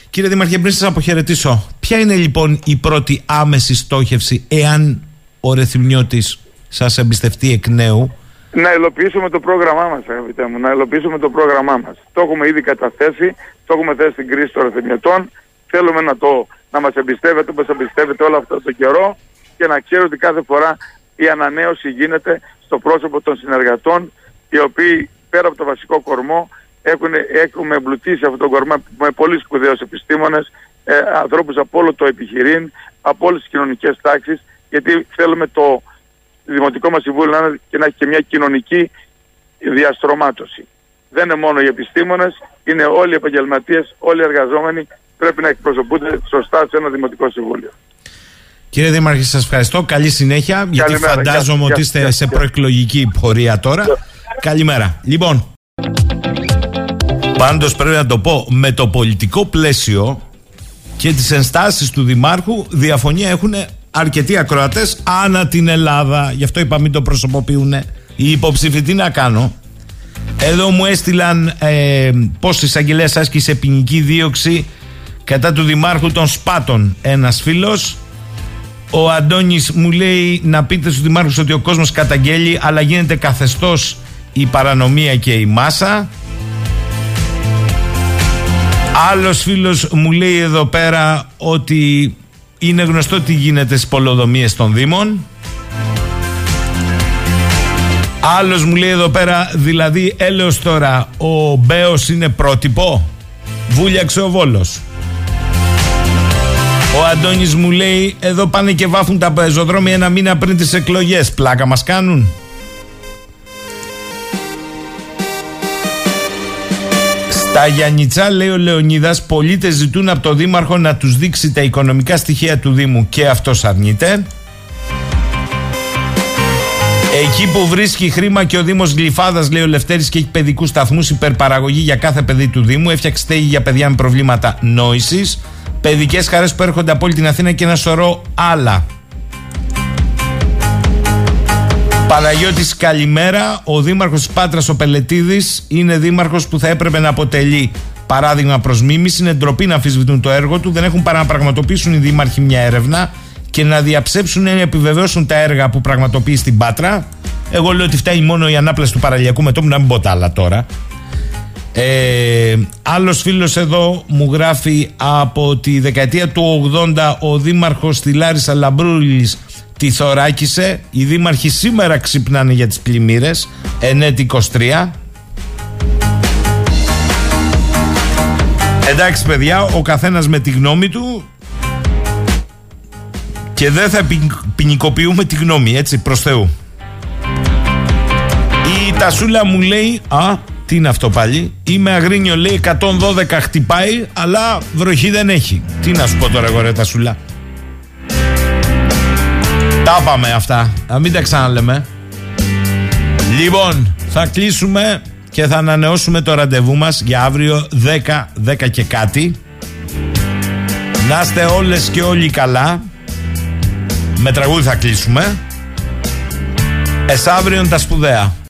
Κύριε Δήμαρχε, πριν σας αποχαιρετήσω, ποια είναι λοιπόν η πρώτη άμεση στόχευση, εάν ο Ρεθυμνιώτη σας εμπιστευτεί εκ νέου, να υλοποιήσουμε το πρόγραμμά μας, αγαπητέ μου. Να υλοποιήσουμε το πρόγραμμά μας. Το έχουμε ήδη καταθέσει, το έχουμε θέσει στην κρίση των Ρεθυμνιωτών. Θέλουμε να, το, να μας εμπιστεύετε όπως εμπιστεύετε όλο αυτό το καιρό και να ξέρω ότι κάθε φορά η ανανέωση γίνεται στο πρόσωπο των συνεργατών οι οποίοι πέρα από το βασικό κορμό έχουν, έχουμε εμπλουτίσει αυτόν τον κορμό με πολύ σπουδαίους επιστήμονες, ε, ανθρώπους από όλο το επιχειρήν, από όλες τις κοινωνικές τάξεις γιατί θέλουμε το Δημοτικό μας Συμβούλιο να, και να έχει και μια κοινωνική διαστρωμάτωση. Δεν είναι μόνο οι επιστήμονες, είναι όλοι οι επαγγελματίες, όλοι οι εργαζόμενοι πρέπει να εκπροσωπούνται σωστά σε ένα Δημοτικό Συμβούλιο. Κύριε Δήμαρχε, σας ευχαριστώ. Καλή συνέχεια, γιατί φαντάζομαι ότι είστε σε προεκλογική πορεία τώρα. Καλημέρα. Λοιπόν, πάντως πρέπει να το πω, με το πολιτικό πλαίσιο και τις ενστάσεις του Δημάρχου, διαφωνία έχουν αρκετοί ακροατές ανά την Ελλάδα. Γι' αυτό είπα μην το προσωποποιούν. Οι υποψήφοι τι να κάνω. Εδώ μου έστειλαν ε, πώς εισαγγελέα άσκησε ποινική δίωξη κατά του Δημάρχου των Σπάτων ένας φίλος ο Αντώνης μου λέει να πείτε στους δημάρχους ότι ο κόσμος καταγγέλει αλλά γίνεται καθεστώς η παρανομία και η μάσα. Άλλος φίλος μου λέει εδώ πέρα ότι είναι γνωστό τι γίνεται στις πολοδομίες των Δήμων. Άλλος μου λέει εδώ πέρα δηλαδή έλεος τώρα ο Μπέος είναι πρότυπο. Βούλιαξε ο Βόλος. Ο Αντώνης μου λέει εδώ πάνε και βάφουν τα πεζοδρόμια ένα μήνα πριν τις εκλογές. Πλάκα μας κάνουν. Στα Γιαννιτσά, λέει ο Λεωνίδας, πολίτες ζητούν από το Δήμαρχο να τους δείξει τα οικονομικά στοιχεία του Δήμου και αυτός αρνείται. Εκεί που βρίσκει χρήμα και ο Δήμος Γλυφάδας, λέει ο Λευτέρης, και έχει παιδικούς σταθμούς υπερπαραγωγή για κάθε παιδί του Δήμου, έφτιαξε στέγη για παιδιά με προβλήματα νόησης παιδικές χαρές που έρχονται από όλη την Αθήνα και ένα σωρό άλλα. Παναγιώτης καλημέρα, ο δήμαρχος της Πάτρας ο Πελετίδης είναι δήμαρχος που θα έπρεπε να αποτελεί παράδειγμα προς μίμηση, είναι ντροπή να αμφισβητούν το έργο του, δεν έχουν παρά να πραγματοποιήσουν οι δήμαρχοι μια έρευνα και να διαψεύσουν ή να επιβεβαιώσουν τα έργα που πραγματοποιεί στην Πάτρα. Εγώ λέω ότι φτάνει μόνο η ανάπλαση του παραλιακού μετώπου, να μην πω τα άλλα τώρα. Ε, άλλος φίλος εδώ μου γράφει από τη δεκαετία του 80 ο δήμαρχος στη Λάρισας Λαμπρούλης τη θωράκισε. Οι δήμαρχοι σήμερα ξυπνάνε για τις πλημμύρες. Ενέτη 23. Εντάξει παιδιά, ο καθένας με τη γνώμη του και δεν θα ποινικοποιούμε τη γνώμη, έτσι, προς Θεού. Η Τασούλα μου λέει, α, τι είναι αυτό πάλι; Είμαι αγρίνιο, λέει 112 χτυπάει, αλλά βροχή δεν έχει. Τι να σου πω τώρα, εγώ ρε Τασούλα. Τα πάμε αυτά. Να μην τα ξαναλέμε. Λοιπόν, θα κλείσουμε και θα ανανεώσουμε το ραντεβού μας για αύριο 10, 10 και κάτι. Να είστε όλες και όλοι καλά. Με τραγούδι θα κλείσουμε. Εσάβριον τα σπουδαία.